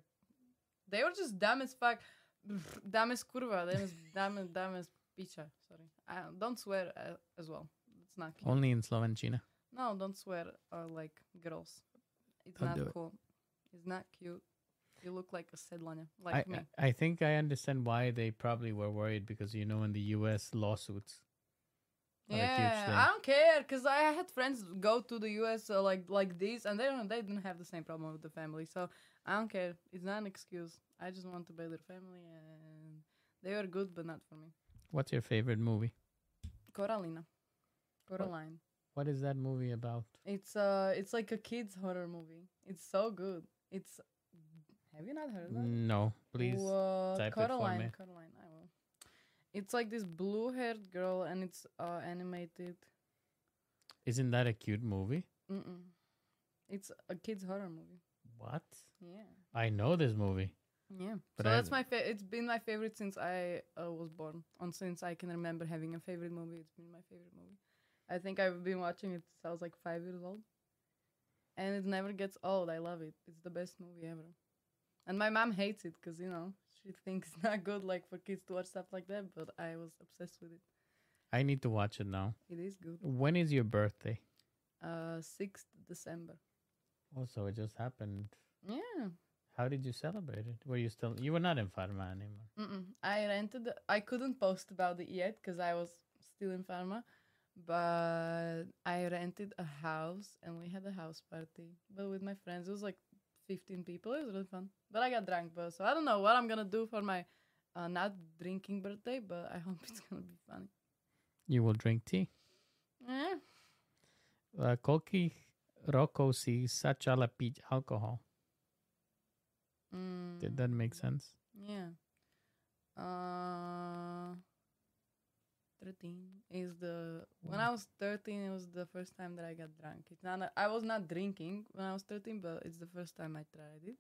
they were just dumb as fuck, dumb as curva, dumb as dumb as dumb as picha. Sorry, I don't swear uh, as well. It's not. Only in Slovenčina. No, don't swear or like girls. It's Don't not do it. cool. It's not cute. You look like a sedlanya, I, like me. I I think I understand why they probably were worried because you know in the U.S. lawsuits. are a huge yeah. I don't care because I had friends go to the U.S. Uh, like like this, and they don't they didn't have the same problem with the family. So I don't care. It's not an excuse. I just want to be their family, and they were good, but not for me. What's your favorite movie? Coralina, Coraline. What is that movie about? It's uh, it's like a kids horror movie. It's so good. It's have you not heard of that? No, please. What? type it for Coraline, me. Coraline, I will. It's like this blue-haired girl, and it's uh animated. Isn't that a cute movie? Mm-mm. It's a kids horror movie. What? Yeah, I know this movie. yeah. But so I that's my haven't- fa- It's been my favorite since I uh, was born. And since I can remember having a favorite movie, it's been my favorite movie. I think I've been watching it since I was like five years old, and it never gets old. I love it. It's the best movie ever. And my mom hates it because you know she thinks it's not good like for kids to watch stuff like that. But I was obsessed with it. I need to watch it now. It is good. When is your birthday? Uh, sixth December. Oh, so it just happened. Yeah. How did you celebrate it? Were you still? You were not in Farma anymore. Mm-mm. I rented. I couldn't post about it yet because I was still in Farma, but I rented a house and we had a house party. But with my friends, it was like fifteen people. It was really fun. But I got drunk, but so I don't know what I'm gonna do for my uh, not drinking birthday. But I hope it's gonna be funny. You will drink tea. Eh, Uh, koľkých rokov si začala piť alkohol? mm, Did that make sense? Yeah. Uh, 13 is the when I was 13 it was the first time that I got drunk. It's not I was not drinking when I was 13 but it's the first time I tried it.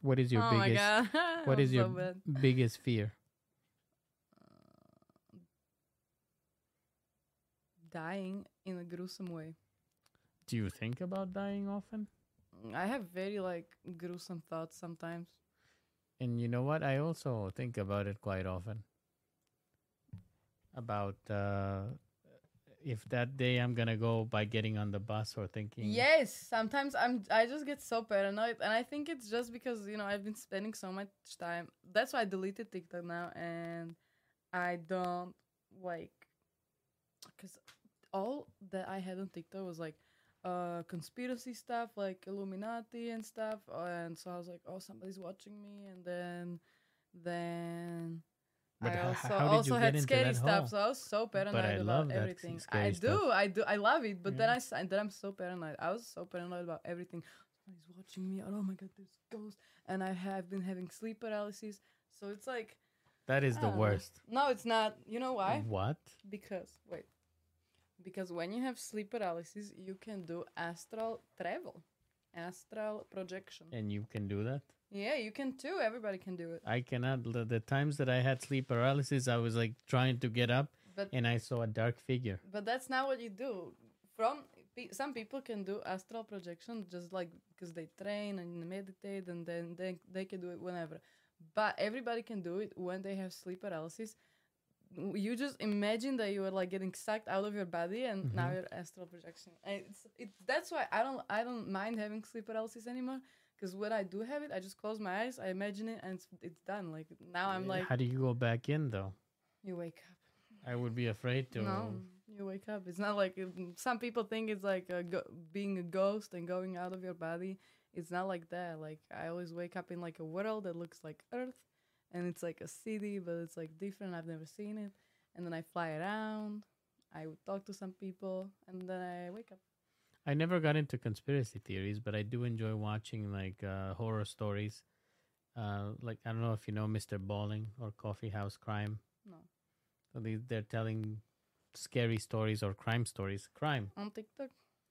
What is your oh my biggest? god. What is your so bad. biggest fear? Uh, dying in a gruesome way. Do you think about dying often? I have very like gruesome thoughts sometimes. And you know what? I also think about it quite often. About uh, if that day I'm gonna go by getting on the bus or thinking. Yes, sometimes I'm I just get so paranoid and I think it's just because, you know, I've been spending so much time. That's why I deleted TikTok now and I don't like cuz all that I had on TikTok was like uh conspiracy stuff like Illuminati and stuff and so I was like, "Oh, somebody's watching me." And then then But I also also had scary stuff, so I was so paranoid I about everything. I do, stuff. I do, I love it. But then Yeah. I s- and then I'm so paranoid. I was so paranoid about everything. Somebody's watching me. Oh my god, there's ghosts, and I have been having sleep paralysis. So it's like That is the know. worst. No, it's not. You know why? What? Because wait, because when you have sleep paralysis, you can do astral travel, astral projection. And you can do that? Yeah, you can too. Everybody can do it. I cannot. The, the times that I had sleep paralysis, I was like trying to get up But and I saw a dark figure. But that's not what you do. From some people can do astral projection just like because they train and meditate, and then they they can do it whenever. But everybody can do it when they have sleep paralysis. You just imagine that you are like getting sucked out of your body, and now Mhm. you're astral projection. And it's it. That's why I don't I don't mind having sleep paralysis anymore. Because when I do have it, I just close my eyes, I imagine it, and it's it's done. Like now I'm like, How do you go back in though? you wake up. I would be afraid to. No, you wake up. It's not like some people think it's like a go- being a ghost and going out of your body. It's not like that. Like I always wake up in like a world that looks like Earth, and it's like a city, but it's like different. I've never seen it, and then I fly around. I would talk to some people, and then I wake up. I never got into conspiracy theories, but I do enjoy watching like uh, horror stories. Uh, like I don't know if you know Mr. Ballen or Coffee House Crime. No, So they they're telling scary stories or crime stories. Crime. on TikTok.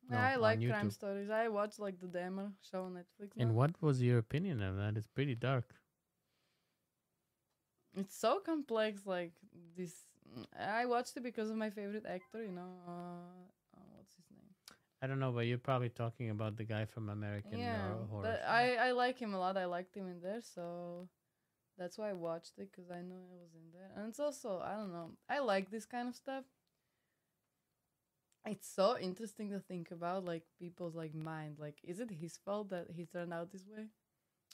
No, I like crime stories. I watch like the Dahmer show on Netflix. And what was your opinion of that? It's pretty dark. It's so complex. Like this, I watched it because of my favorite actor. You know, uh, uh, what's his name? I don't know, but you're probably talking about the guy from American yeah, Horror. Horror but I I like him a lot. I liked him in there, so that's why I watched it because I knew it was in there. And it's also I don't know. I like this kind of stuff. It's so interesting to think about, like people's like mind. Like, is it his fault that he turned out this way?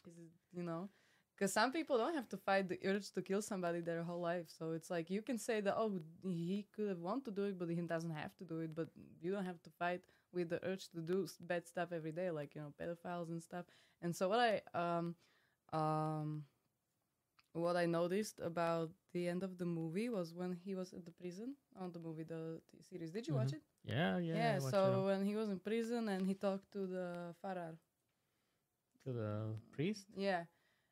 is it you know because some people don't have to fight the urge to kill somebody their whole life so it's like you can say that oh he could have want to do it but he doesn't have to do it but you don't have to fight with the urge to do bad stuff every day like you know pedophiles and stuff and so what i um um what i noticed about the end of the movie was when he was at the prison on the movie the t- series did you watch Mhm. it Yeah, yeah. yeah, so when he was in prison and he talked to the Farar. to the priest. Yeah.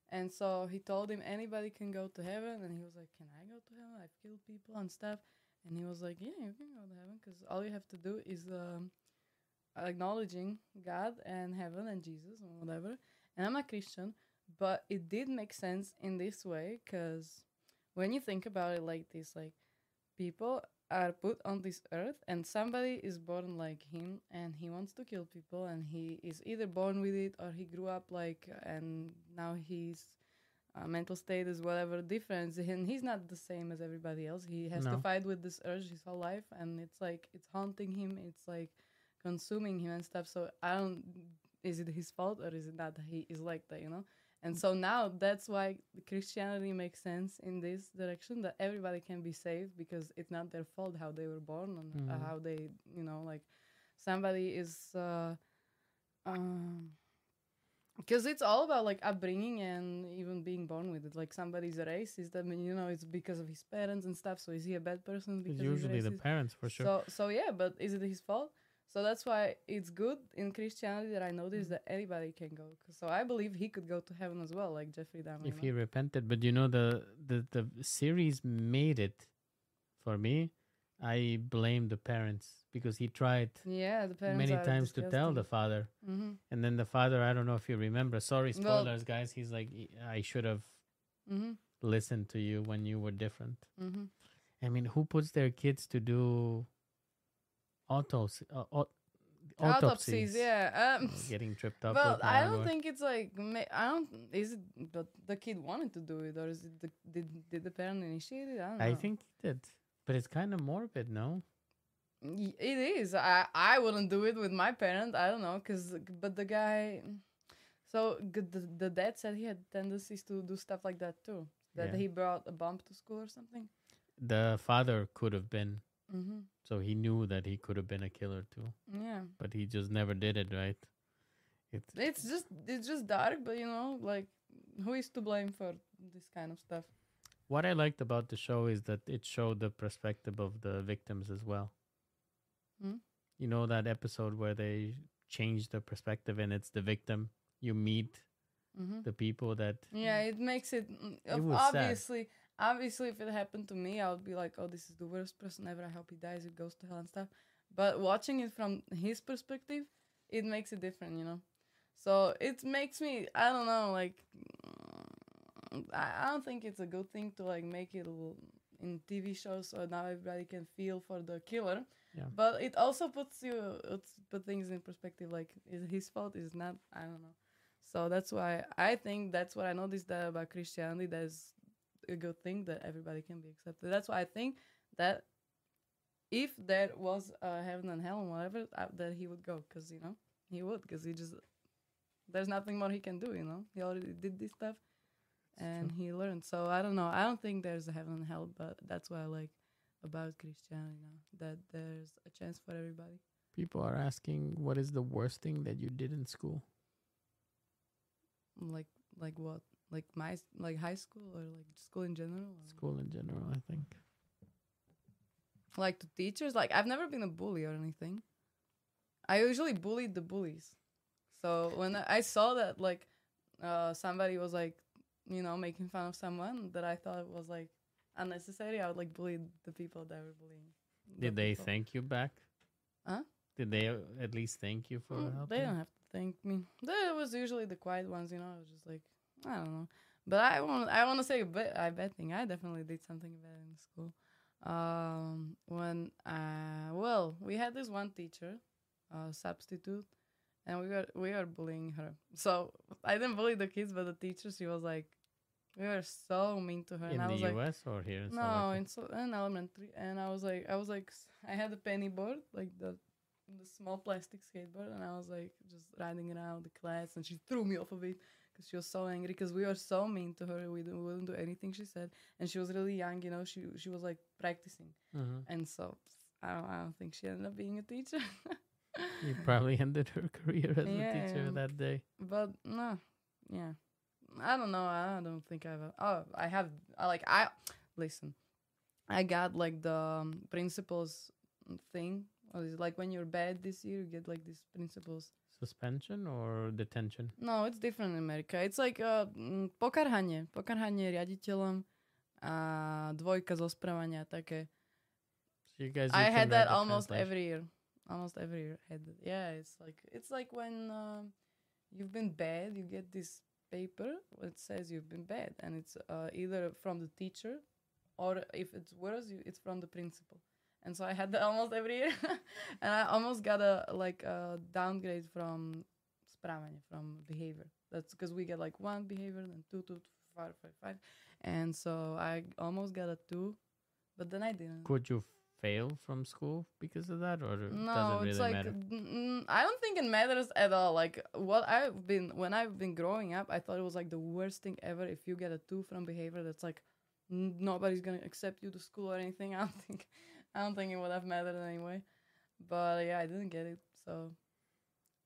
And so he told him anybody can go to heaven. And he was like, Can I go to heaven? I've killed people and stuff. And he was like, Yeah, you can go to heaven because all you have to do is um, acknowledging God and heaven and Jesus and whatever. And I'm a Christian, but it did make sense in this way because when you think about it like this, like people are put on this earth and somebody is born like him and he wants to kill people and he is either born with it or he grew up like and now his uh, mental state is whatever different and he's not the same as everybody else. He has to fight with this urge his whole life and it's like it's haunting him. It's like consuming him and stuff so i don't is it his fault or is it not that he is like that you know and so now that's why Christianity makes sense in this direction that everybody can be saved because it's not their fault how they were born and Mhm. how they, you know, like somebody is, uh, um, because it's all about like upbringing and even being born with it. Like somebody's a racist, I mean, you know, it's because of his parents and stuff. So is he a bad person because usually the parents for sure. So so yeah, but is it his fault? So that's why it's good in Christianity that I noticed Mm. that anybody can go. So I believe he could go to heaven as well, like Jeffrey Dahmer. if he repented, but you know the the the series made it for me. I blame the parents because he tried yeah, the parents many times to tell the disgusting. father, Mhm, and then the father. I don't know if you remember. Sorry, Well- spoilers, guys. He's like, "E- I should have mhm, listened to you when you were different. mhm. I mean, who puts their kids to do autos, uh, au- autopsies? Autopsies, yeah. Um, Getting tripped up. well, I don't think it's like I don't. Is it that the kid wanted to do it, or is it the did did the parent initiate it? I don't know. I think he did, but it's kind of morbid, no? It is. I I wouldn't do it with my parent. I don't know, cause but the guy. So the the dad said he had tendencies to do stuff like that too. That Yeah. he brought a bomb to school or something. The father could have been, Mm-hmm. so he knew that he could have been a killer too, Yeah. but he just never did it, right? It, It's just it's just dark, but you know, like who is to blame for this kind of stuff? what I liked about the show is that it showed the perspective of the victims as well. Hmm? You know that episode where they change the perspective and it's the victim. You meet Mm-hmm. the people that Yeah, it makes it, mm, It of- was sad. Obviously. If it happened to me, I would be like, "Oh, this is the worst person ever. I hope he dies. It goes to hell and stuff." But watching it from his perspective, it makes it different, you know. So it makes me, I don't know, like, mm, I, don't think it's a good thing to like make it in TV shows so now everybody can feel for the killer. Yeah. But it also puts you, it's put things in perspective. Like, is it his fault? Is it not? I don't know. So that's why I think that's what I noticed that about Christianity. That's a good thing that everybody can be accepted. That's why I think that if there was a heaven and hell and whatever, uh, that he would go because you know he would because he just there's nothing more he can do. You know he already did this stuff and true. he learned. So I don't know. I don't think there's a heaven and hell, but that's what I like about Christianity now that there's a chance for everybody. people are asking, what is the worst thing that you did in school? Like like what? Like my like high school or like school in general? or- School in general, I think. like to teachers like i've never been a bully or anything i usually bullied the bullies so when i saw that like uh somebody was like you know making fun of someone that i thought was like unnecessary i would like bully the people that were bullying the Did they people. thank you back? Huh? Did they uh, at least thank you for Mm, helping? they don't have to thank me that was usually the quiet ones you know i was just like i don't know but i want i want to say a bit i bad thing i definitely did something bad in school um when uh well we had this one teacher uh substitute and we were we were bullying her so i didn't bully the kids but the teacher she was like we were so mean to her in and i the was like U.S. or here? In no, in, so, in elementary, and I was like, I was like, I had a penny board, like the the small plastic skateboard, and I was like just riding around the class, and she threw me off of it because she was so angry because we were so mean to her. We, wouldn't do anything she said, and she was really young. You know, she she was like practicing, Mhm. and so I don't I don't think she ended up being a teacher. You probably ended her career as a teacher Yeah. that day. but no, yeah, I don't know. I don't think I've. Oh, I have. I like I listen. I got like the um, principals thing. Or is it like when you're bad this year, you get like these principals. Suspension or detention? No, it's different in America. It's like uh, mm, pokarhanie. Pokarhanie riaditeľom a dvojka zo správania také. So you guys. I had that almost translation. every year. Almost every year had it. Yeah, it's like it's like when um you've been bad, you get this paper that says you've been bad, and it's uh, either from the teacher, or if it's worse, you, it's from the principal. And so I had that almost every year, and I almost got a like a downgrade from správanie, from behavior. That's because we get like one behavior, then two, two, five, five, five, and so I almost got a two, but then I didn't. Could you fail from school because of that, or does No, it really it's like matter? mm, I don't think it matters at all. Like what I've been when I've been growing up, I thought it was like the worst thing ever. If you get a two from behavior, that's like n- nobody's gonna accept you to school or anything. I don't think, I don't think it would have mattered anyway. But yeah, I didn't get it. So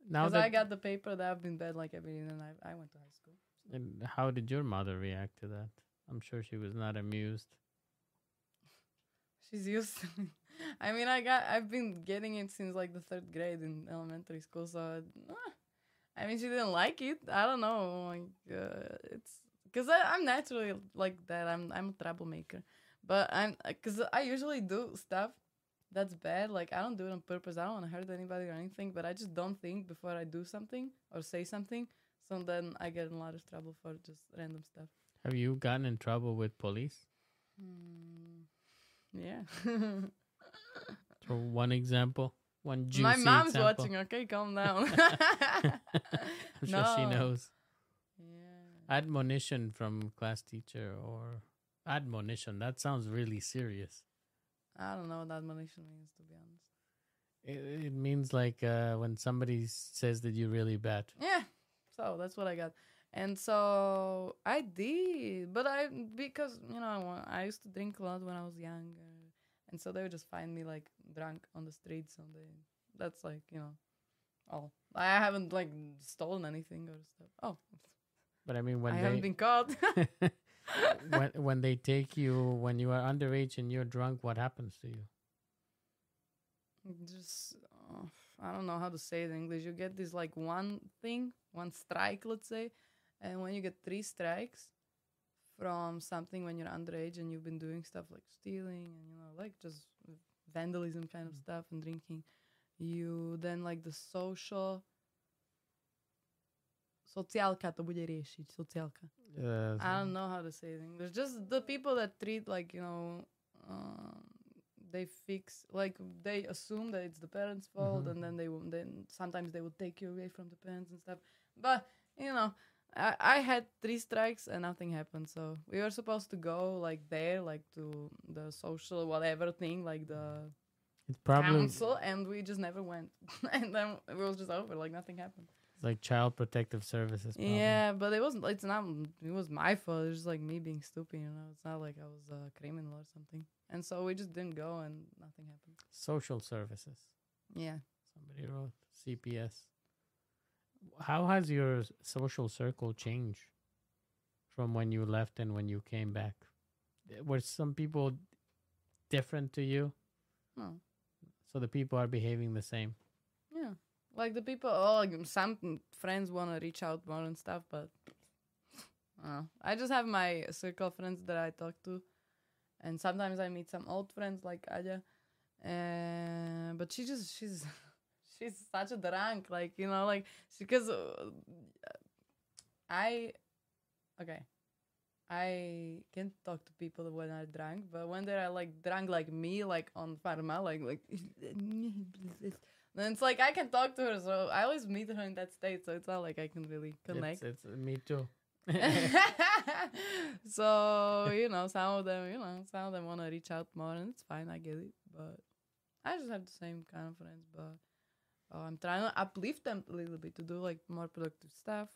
Now because that I got the paper that I've been bad like every year, and I I went to high school. And how did your mother react to that? I'm sure she was not amused. She's used to it. I mean, I got I've been getting it since like the third grade in elementary school. So, uh, I mean, she didn't like it. I don't know. Like, uh, it's because I'm naturally like that. I'm I'm a troublemaker, but I'm because I usually do stuff that's bad. Like I don't do it on purpose. I don't want to hurt anybody or anything. But I just don't think before I do something or say something. So then I get in a lot of trouble for just random stuff. Have you gotten in trouble with police? Mm, yeah. For one example, one juicy My mom's example. watching. Okay, calm down. I'm sure she knows. yeah. Admonition from class teacher or admonition. That sounds really serious. I don't know what admonition means to be honest. It, it means like uh, when somebody says that you're really bad. Yeah. So that's what I got. And so I did, but I because you know I used to drink a lot when I was younger, and so they would just find me like drunk on the streets. And they that's like you know, all I haven't like stolen anything or stuff. Oh, But I mean, when I they haven't been caught. when when they take you when you are underage and you're drunk, what happens to you? just uh, I don't know how to say it in English. You get this like one thing, one strike, let's say, and when you get three strikes from something when you're underage and you've been doing stuff like stealing and you know like just vandalism kind of Mm. stuff and drinking, you then like the social sociálka to bude riešiť, sociálka. Uh, I don't know how to say it in English. Just the people that treat like you know, um, they fix like they assume that it's the parents' fault, Mhm. and then they will then sometimes they will take you away from the parents and stuff. But you know, I I had three strikes and nothing happened. So we were supposed to go like there, like to the social whatever thing, like the It's probably council, and we just never went. and then it was just over, like nothing happened. It's like child protective services. Probably. Yeah, but it wasn't. It's not. It was my fault. It was just like me being stupid. You know, it's not like I was a criminal or something. And so we just didn't go, and nothing happened. Social services. Yeah. Somebody wrote CPS. How has your social circle changed from when you left and when you came back? Uh, Were some people different to you? No. So the people are behaving the same. Like the people. Oh, like some friends want to reach out more and stuff, but I. I just have my circle of friends that I talk to, and sometimes I meet some old friends like Aja, and but she just she's she's such a drunk, like you know, like because uh, I okay. I can talk to people when I'm drunk, but when they're like drunk like me, like on Farma, like like then it's like I can talk to her, so I always meet her in that state, so it's not like I can really connect. It's, it's me too. so you know, some of them, you know, some of them want to reach out more, and it's fine. I get it, but I just have the same kind of friends. But uh, I'm trying to uplift them a little bit to do like more productive stuff,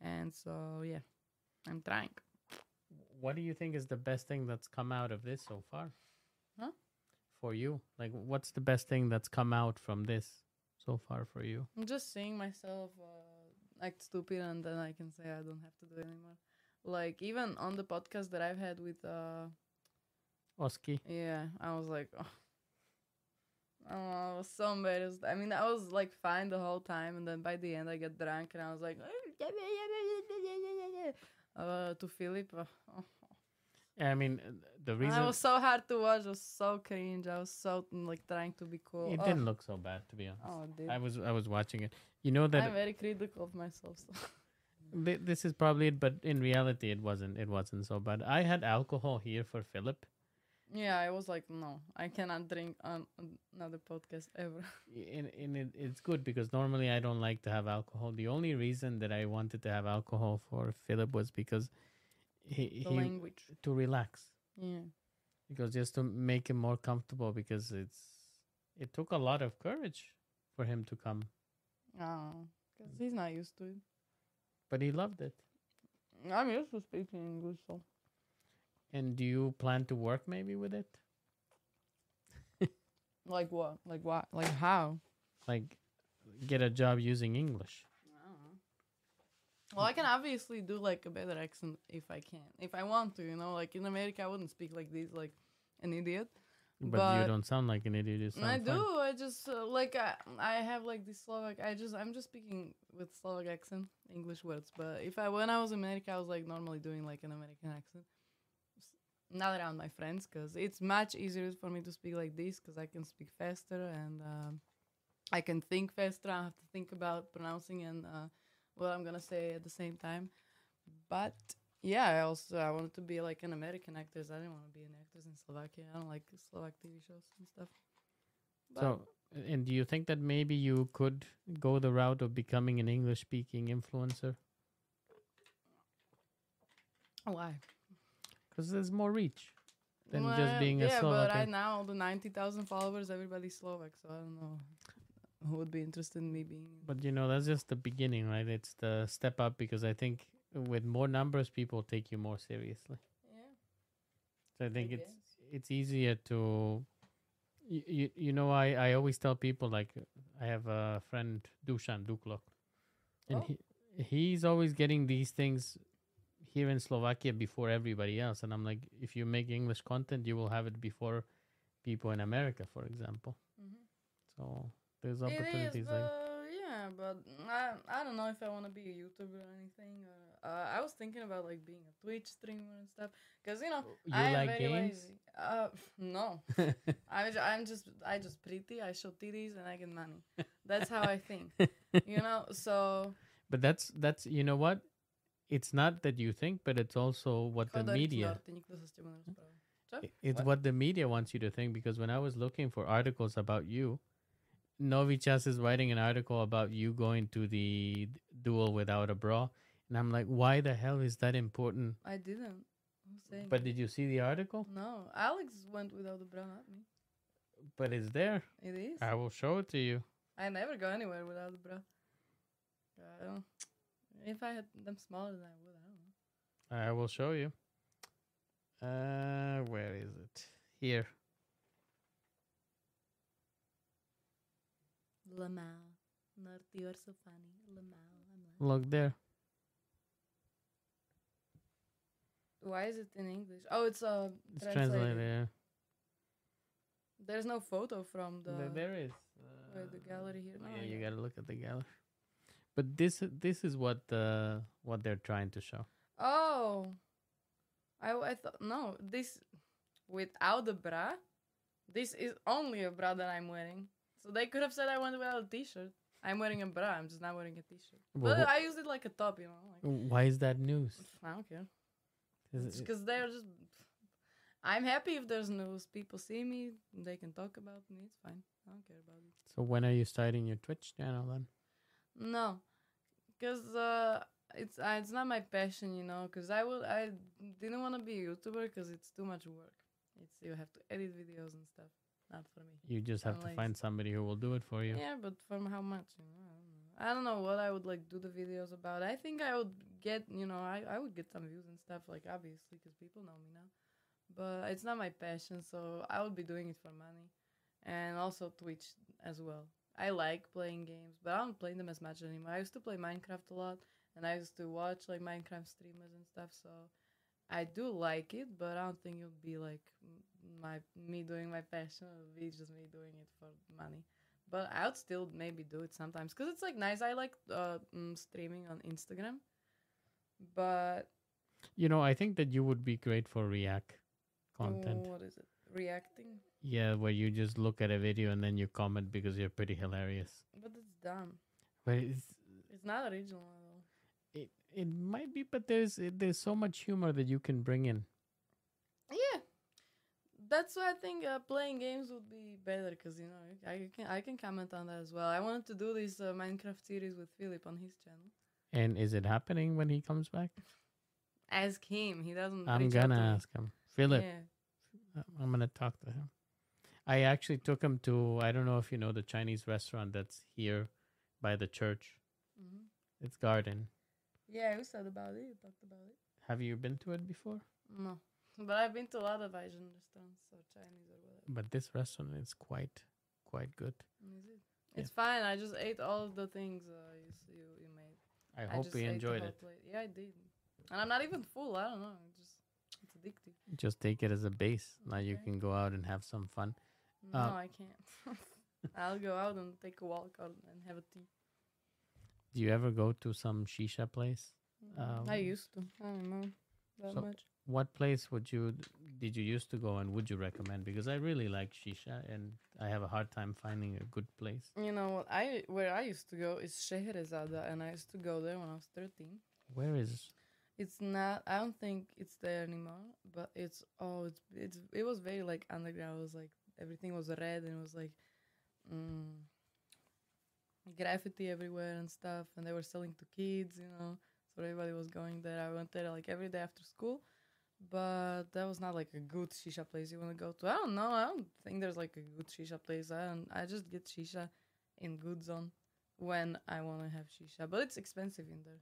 and so yeah, I'm trying. What do you think is the best thing that's come out of this so far? For you, like, what's the best thing that's come out from this so far for you? I'm just seeing myself uh, act stupid, and then I can say I don't have to do it anymore. Like even on the podcast that I've had with uh Oski. yeah, I was like, oh. I don't I was so embarrassed. I mean, I was like fine the whole time, and then by the end, I get drunk, and I was like, uh, to Philip. Uh, oh. I mean, uh, the reason I was so hard to watch. It was so cringe. I was so mm, like trying to be cool. it Oh. didn't look so bad, to be honest. Oh, it did. I was I was watching it. You know that I'm very critical of myself. So. thi- this is probably it, but in reality, it wasn't. It wasn't so bad. I had alcohol here for Philip, Yeah, I was like, no, I cannot drink on on another podcast ever. and, and it, it's good because normally I don't like to have alcohol. The only reason that I wanted to have alcohol for Philip was because he, The he language. to relax Yeah. because just to make him more comfortable because it's it took a lot of courage for him to come, Oh, because he's not used to it. but he loved it. I'm used to speaking English, so. And do you plan to work maybe with it? Like what? Like what? Like how? Like get a job using English? Well, I can obviously do like a better accent if I can, if I want to. You know, like in America, I wouldn't speak like this, like an idiot. But, But- you don't sound like an idiot. I do. I just uh, like I, I have like this Slovak. I just I'm just speaking with Slovak accent, English words. But if I when I was in America, I was like normally doing like an American accent. Not around my friends, cause it's much easier for me to speak like this, cause I can speak faster and um, I can think faster. I have to think about pronouncing and uh, what I'm gonna say at the same time. But yeah, I also I wanted to be like an American actress. I didn't want to be an actress in Slovakia. I don't like Slovak TV shows and stuff. But So, and do you think that maybe you could go the route of becoming an English speaking influencer? why? Because there's more reach than just Well, being a Slovak. yeah, but right now the ninety thousand followers, everybody's Slovak, so I don't know who would be interested in me being. But you know, that's just the beginning, right? It's the step up because I think with more numbers, people take you more seriously. yeah, So I think I it's it's easier to. You, you, you know I, I always tell people like I have a friend Dusan Duklok and Oh. he he's always getting these things here in Slovakia before everybody else and I'm like if you make English content you will have it before people in America for example Mhm. so there's It is, opportunities but like yeah, but I I don't know if I want to be a YouTuber or anything. Or, uh, I was thinking about like being a Twitch streamer and stuff, cause you know you I am very games lazy. Uh, no, I I'm just I just pretty. I show titties and I get money. That's how I think. You know, so but that's that's you know what it's not that you think but it's also what the media Knorty, nikto sa s tebou nerozpráva. Čo? I- It's What? what? the media wants you to think because when I was looking for articles about you, Nový Čas is writing an article about you going to the duel without a bra. And I'm like, why the hell is that important? I didn't. Saying? But did you see the article? no, Alex went without the bra, not me. But it's there. It is. I will show it to you. I never go anywhere without the bra. I don't. If I had them smaller than I would, I don't know. I will show you. Uh, where is it? Here. Lamau. Norty, you're so funny. Lamau. Look there. Why is it in English? Oh, it's uh, It's translated. translated. Yeah. There's no photo from the, There- there is. uh, the gallery here. Oh, No, yeah, I you got- gotta look at the gallery. But this this is what uh, what they're trying to show. Oh, I I thought no. This without the bra. This is only a bra that I'm wearing. So they could have said I went without a t-shirt. I'm wearing a bra. I'm just not wearing a t-shirt. Well, but I use it like a top, you know. Like Why is that news? I don't care. It's because they're just. I'm happy if there's news. People see me. They can talk about me. It's fine. I don't care about it. so when are you starting your Twitch channel then? No, because uh, it's uh, it's not my passion, you know. Because I will I didn't want to be a YouTuber because it's too much work. It's you have to edit videos and stuff. Not for me. You just have to find somebody who will do it for you. Yeah, but from how much? You know, I don't know. I don't know what I would like do the videos about. I think I would get, you know, I, I would get some views and stuff, like obviously, because people know me now. But it's not my passion, so I would be doing it for money, and also Twitch as well. I like playing games, but I don't play them as much anymore. I used to play Minecraft a lot, and I used to watch like Minecraft streamers and stuff. So I do like it, but I don't think it would be like my me doing my passion. Would be just me doing it for money. But I would still maybe do it sometimes because it's like nice. I like uh, mm, streaming on Instagram, but You know, I think that you would be great for React content. what is it? Reacting, Yeah, where you just look at a video and then you comment because you're pretty hilarious. but it's dumb. But it's It's not original at all. it, it might be, but there's it, there's so much humor that you can bring in. That's why I think uh, playing games would be better because you know I can I can comment on that as well. I wanted to do this uh, Minecraft series with Philip on his channel. And is it happening when he comes back? Ask him. He doesn't. I'm gonna to ask him. Philip, Yeah. Uh, I'm gonna talk to him. I actually took him to I don't know if you know the Chinese restaurant that's here by the church. hmm It's Garden. Yeah, we said about it. Talked about it. Have you been to it before? No, but I've been to a lot of Asian restaurants or Chinese or whatever. But this restaurant is quite quite good. Is it? It's fine. I just ate all the things uh, you, you you made. I, I hope you enjoyed it. plate. Yeah, I did. And I'm not even full. I don't know. It just it's addictive. Just take it as a base. Now you can go out and have some fun. No, Uh, I can't. I'll go out and take a walk out and have a tea. Do you ever go to some shisha place? Mm, I Um, used to. I don't know that so- much. What place would you did you used to go and would you recommend? Because I really like shisha and I have a hard time finding a good place. You know what? I where I used to go is Scheherazade, and I used to go there when I was thirteen. Where is It's not. I don't think it's there anymore. But it's oh, it's it's it was very like underground. It was like everything was red and it was like mm, graffiti everywhere and stuff. And they were selling to kids, you know. So everybody was going there. I went there like every day after school. But that was not like a good shisha place you want to go to. I don't know. I don't think there's like a good shisha place. I don't. I just get shisha in good zone when I want to have shisha. But it's expensive in there.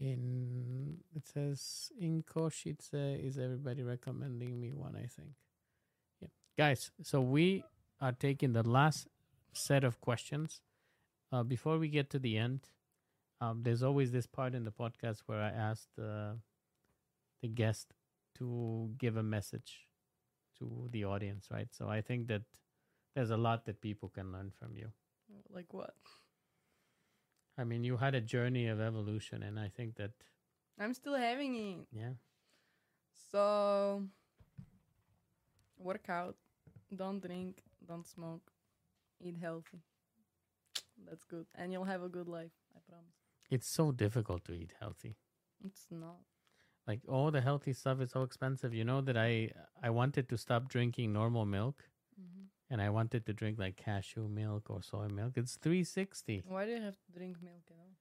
in it says in Košice is everybody recommending me one I think. Yeah. Guys, so we are taking the last set of questions. Uh, before we get to the end, um, there's always this part in the podcast where I ask the the guest to give a message to the audience, right? So I think that there's a lot that people can learn from you. Like what? I mean, you had a journey of evolution, and I think that I'm still having it. yeah, So work out, don't drink, don't smoke, eat healthy. That's good. And you'll have a good life, I promise. it's so difficult to eat healthy. It's not. Like all the healthy stuff is so expensive. You know that I I wanted to stop drinking normal milk, hmm and I wanted to drink like cashew milk or soy milk. It's three sixty Why do you have to drink milk at all?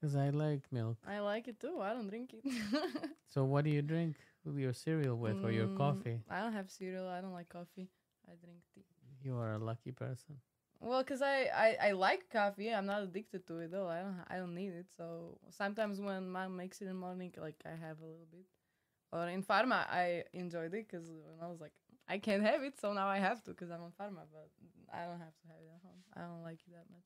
because I like milk. I like it too. I don't drink it. So what do you drink with your cereal with or your Mm, coffee? I don't have cereal. I don't like coffee. I drink tea. You are a lucky person. Well, cause I, I, I like coffee. I'm not addicted to it though. I don't I don't need it. So sometimes when mom makes it in the morning, like I have a little bit. Or in Farma, I enjoyed it because when I was like, I can't have it, so now I have to because I'm on Farma. But I don't have to have it at home. I don't like it that much.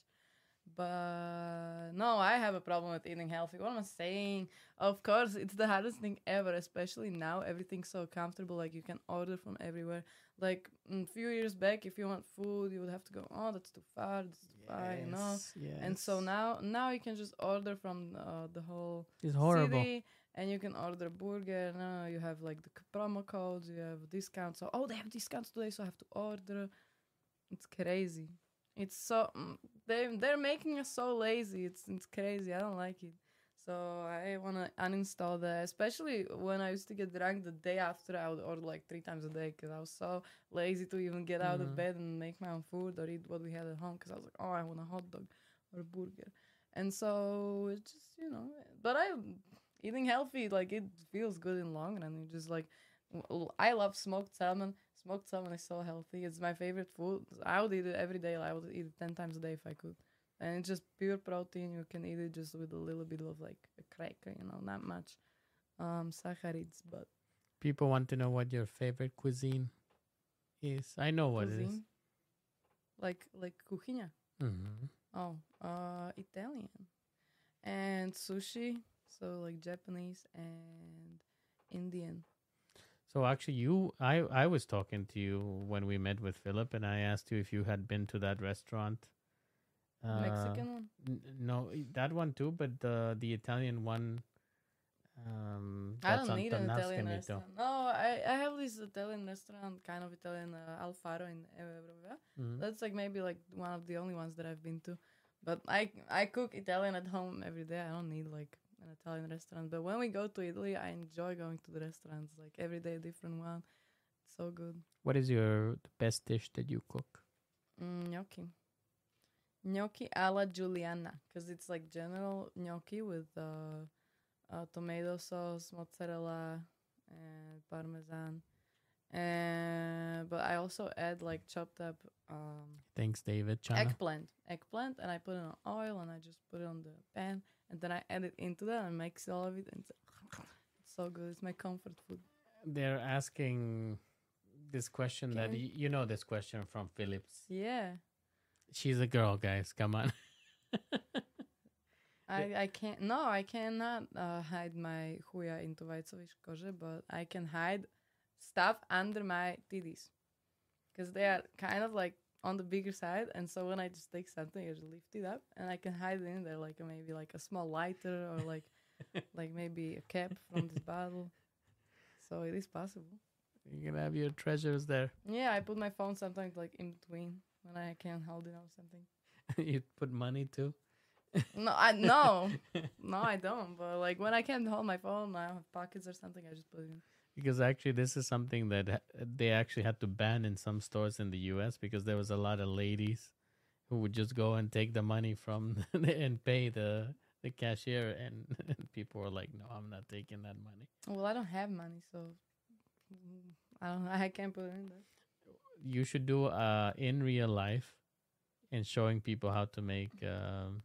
But no, I have a problem with eating healthy. What am I saying? Of course, it's the hardest thing ever, especially now. Everything's so comfortable. Like you can order from everywhere. Like a few years back, if you want food, you would have to go. Oh, that's too far. That's too far. You know. yes. And so now, now you can just order from uh, the whole it's horrible. city, and you can order burger. Now you have like the promo codes. You have discounts. So oh, they have discounts today, so I have to order. It's crazy. It's so mm, they they're making us so lazy. It's it's crazy. I don't like it. So I wanna uninstall that. Especially when I used to get drunk the day after, I would order like three times a day because I was so lazy to even get out Mhm. of bed and make my own food or eat what we had at home. Because I was like, oh, I want a hot dog or a burger. And so it's just you know, but I eating healthy like it feels good in long run. You just like I love smoked salmon. Smoked salmon is so healthy. It's my favorite food. I would eat it every day. I would eat it ten times a day if I could. And it's just pure protein. You can eat it just with a little bit of like a cracker, you know, not much um saccharides, but People want to know what your favorite cuisine is. I know what it is. Like like kuchyňa. Mm-hmm. Oh, uh, Italian and sushi. So like Japanese and Indian. So actually, you, I, I was talking to you when we met with Philip, and I asked you if you had been to that restaurant. Uh, Mexican one. n- no, that one too, but the the Italian one. Um, I don't need an Italian Tonascanito. restaurant. No, I, I have this Italian restaurant, kind of Italian uh, Alfaro in Eurovea. Mhm. That's like maybe like one of the only ones that I've been to. But I I cook Italian at home every day. I don't need like an Italian restaurant. But when we go to Italy, I enjoy going to the restaurants. Like every day, a different one. It's so good. What is your best dish that you cook? Mm, gnocchi. Gnocchi alla Giuliana, because it's like general gnocchi with uh, uh, tomato sauce, mozzarella, and parmesan. And but I also add like chopped up um, Thanks, David. Chana. eggplant, eggplant, and I put it on oil and I just put it on the pan, and then I add it into that and mix all of it, and it's, it's so good. It's my comfort food. They're asking this question that Okay. y- you know this question from Philips. Yeah, She's a girl, guys. Come on. I, I can't no I cannot uh, hide my huja into vajcovish kože, but I can hide stuff under my titties because they are kind of like on the bigger side, and so when I just take something, I just lift it up, and I can hide it in there like maybe like a small lighter or like like maybe a cap from this bottle. So it is possible. You can have your treasures there. Yeah, I put my phone sometimes like in between when I can't hold it or something. you put money too. No, I no. No, I don't. But like when I can't hold my phone, I have pockets or something. I just put it in. Because actually, this is something that they actually had to ban in some stores in the U.S. because there was a lot of ladies who would just go and take the money from and pay the the cashier, and, and people were like, "No, I'm not taking that money." Well, I don't have money, so mm, I don't. I can't put it in there. You should do uh in real life, and showing people how to make um,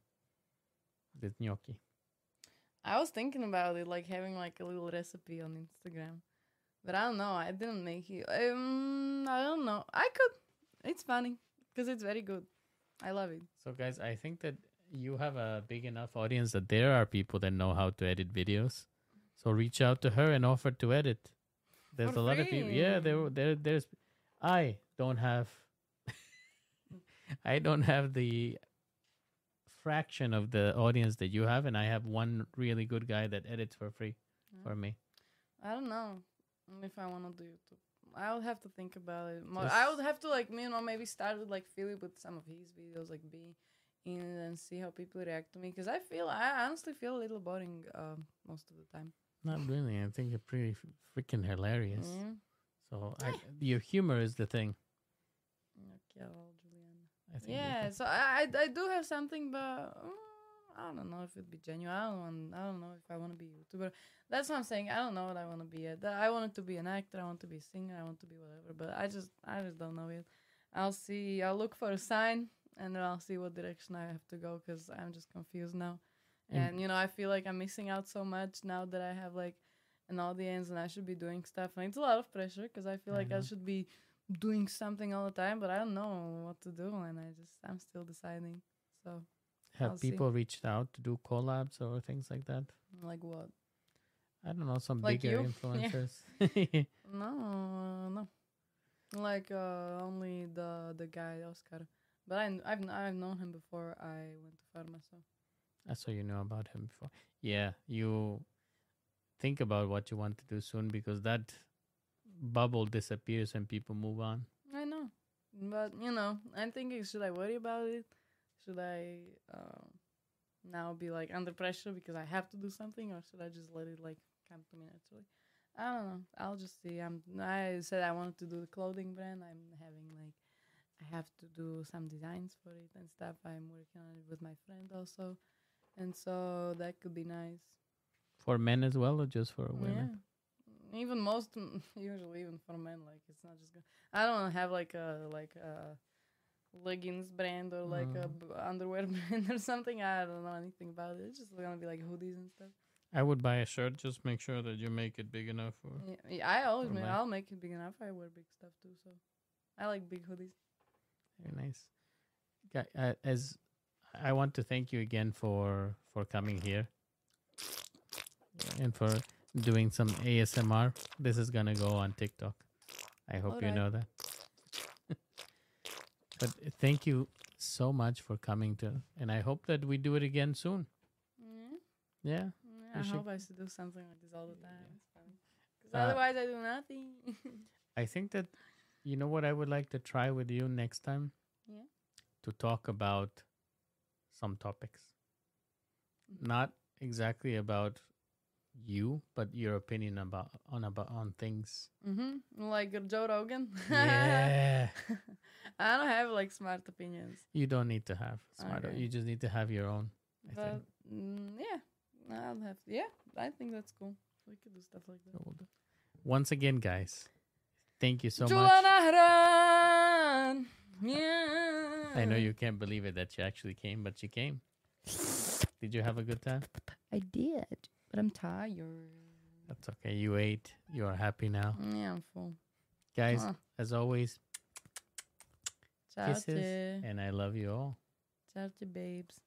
the gnocchi. I was thinking about it, like having like a little recipe on Instagram, but I don't know. I didn't make it. Um, I don't know. I could. It's funny because it's very good. I love it. So, guys, I think that you have a big enough audience that there are people that know how to edit videos. So reach out to her and offer to edit. There's For a lot of people. Yeah, there, there, there's. I don't have. I don't have the fraction of the audience that you have, and I have one really good guy that edits for free for me. I don't know if I want to do YouTube. I would have to think about it. Mo- I would have to like you know maybe start with like Philip with some of his videos, like be in and see how people react to me. Because I feel I honestly feel a little boring um, most of the time. Not really. I think you're pretty f- freaking hilarious. So I, your humor is the thing. Okay, well, Giuliana. I think. Yeah, so I, I do have something, but uh, I don't know if it'd be genuine. I don't want, I don't know if I want to be a YouTuber. That's what I'm saying. I don't know what I want to be yet. I wanted to be an actor. I want to be a singer. I want to be whatever. But I just I just don't know yet. I'll see. I'll look for a sign, and then I'll see what direction I have to go. Cause I'm just confused now. And- And you know, I feel like I'm missing out so much now that I have like an audience and I should be doing stuff. And it's a lot of pressure because I feel I like I should be doing something all the time, but I don't know what to do, and I just I'm still deciding. So Have I'll see. people reached out to do collabs or things like that? like what? I don't know, some Like bigger you? influencers. No, no. Like uh, only the the guy Oscar, but I I've I've known him before I went to Farma. So I saw you know about him before. Yeah, you think about what you want to do soon because that bubble disappears and people move on. I know, but you know, I'm thinking, should I worry about it? Should I uh, now be like under pressure because I have to do something, or should I just let it like come to me naturally? I don't know. I'll just see. I'm. I said I wanted to do the clothing brand. I'm having like, I have to do some designs for it and stuff. I'm working on it with my friend also, and so that could be nice. For men as well or just for women? Even most, usually even for men, like it's not just. Gonna, I don't have like a like a leggings brand or like a Mm. b- underwear brand or something. I don't know anything about it. It's just gonna be like hoodies and stuff. I would buy a shirt. Just make sure that you make it big enough for. Yeah, yeah, I always make, I'll make it big enough. I wear big stuff too, so I like big hoodies. Very nice. Uh, as I want to thank you again for for coming here and for doing some ASMR. This is gonna go on TikTok. I hope you Alright. know that. but uh, thank you so much for coming to, and I hope that we do it again soon. Yeah. Yeah. I We should- hope I should do something like this all the time. It's funny. 'Cause Uh, otherwise, I do nothing. I think that you know what I would like to try with you next time. Yeah. To talk about some topics. Mhm. Not exactly about you, but your opinion about on about on things. hmm Like Joe Rogan. yeah. I don't have like smart opinions, You don't need to have smart. Okay. You just need to have your own. I but think. mm, yeah, I'll have. Yeah, I think that's cool. We could do stuff like that. So we'll Once again, guys, thank you so Jula much. Nahran! Yeah. I know you can't believe it that she actually came, but she came. Did you have a good time? I did, but I'm tired. That's okay. You ate. You are happy now, Yeah, I'm full. guys. Mwah. As always, Ciao, kisses, te. and I love you all. Ciao, babes.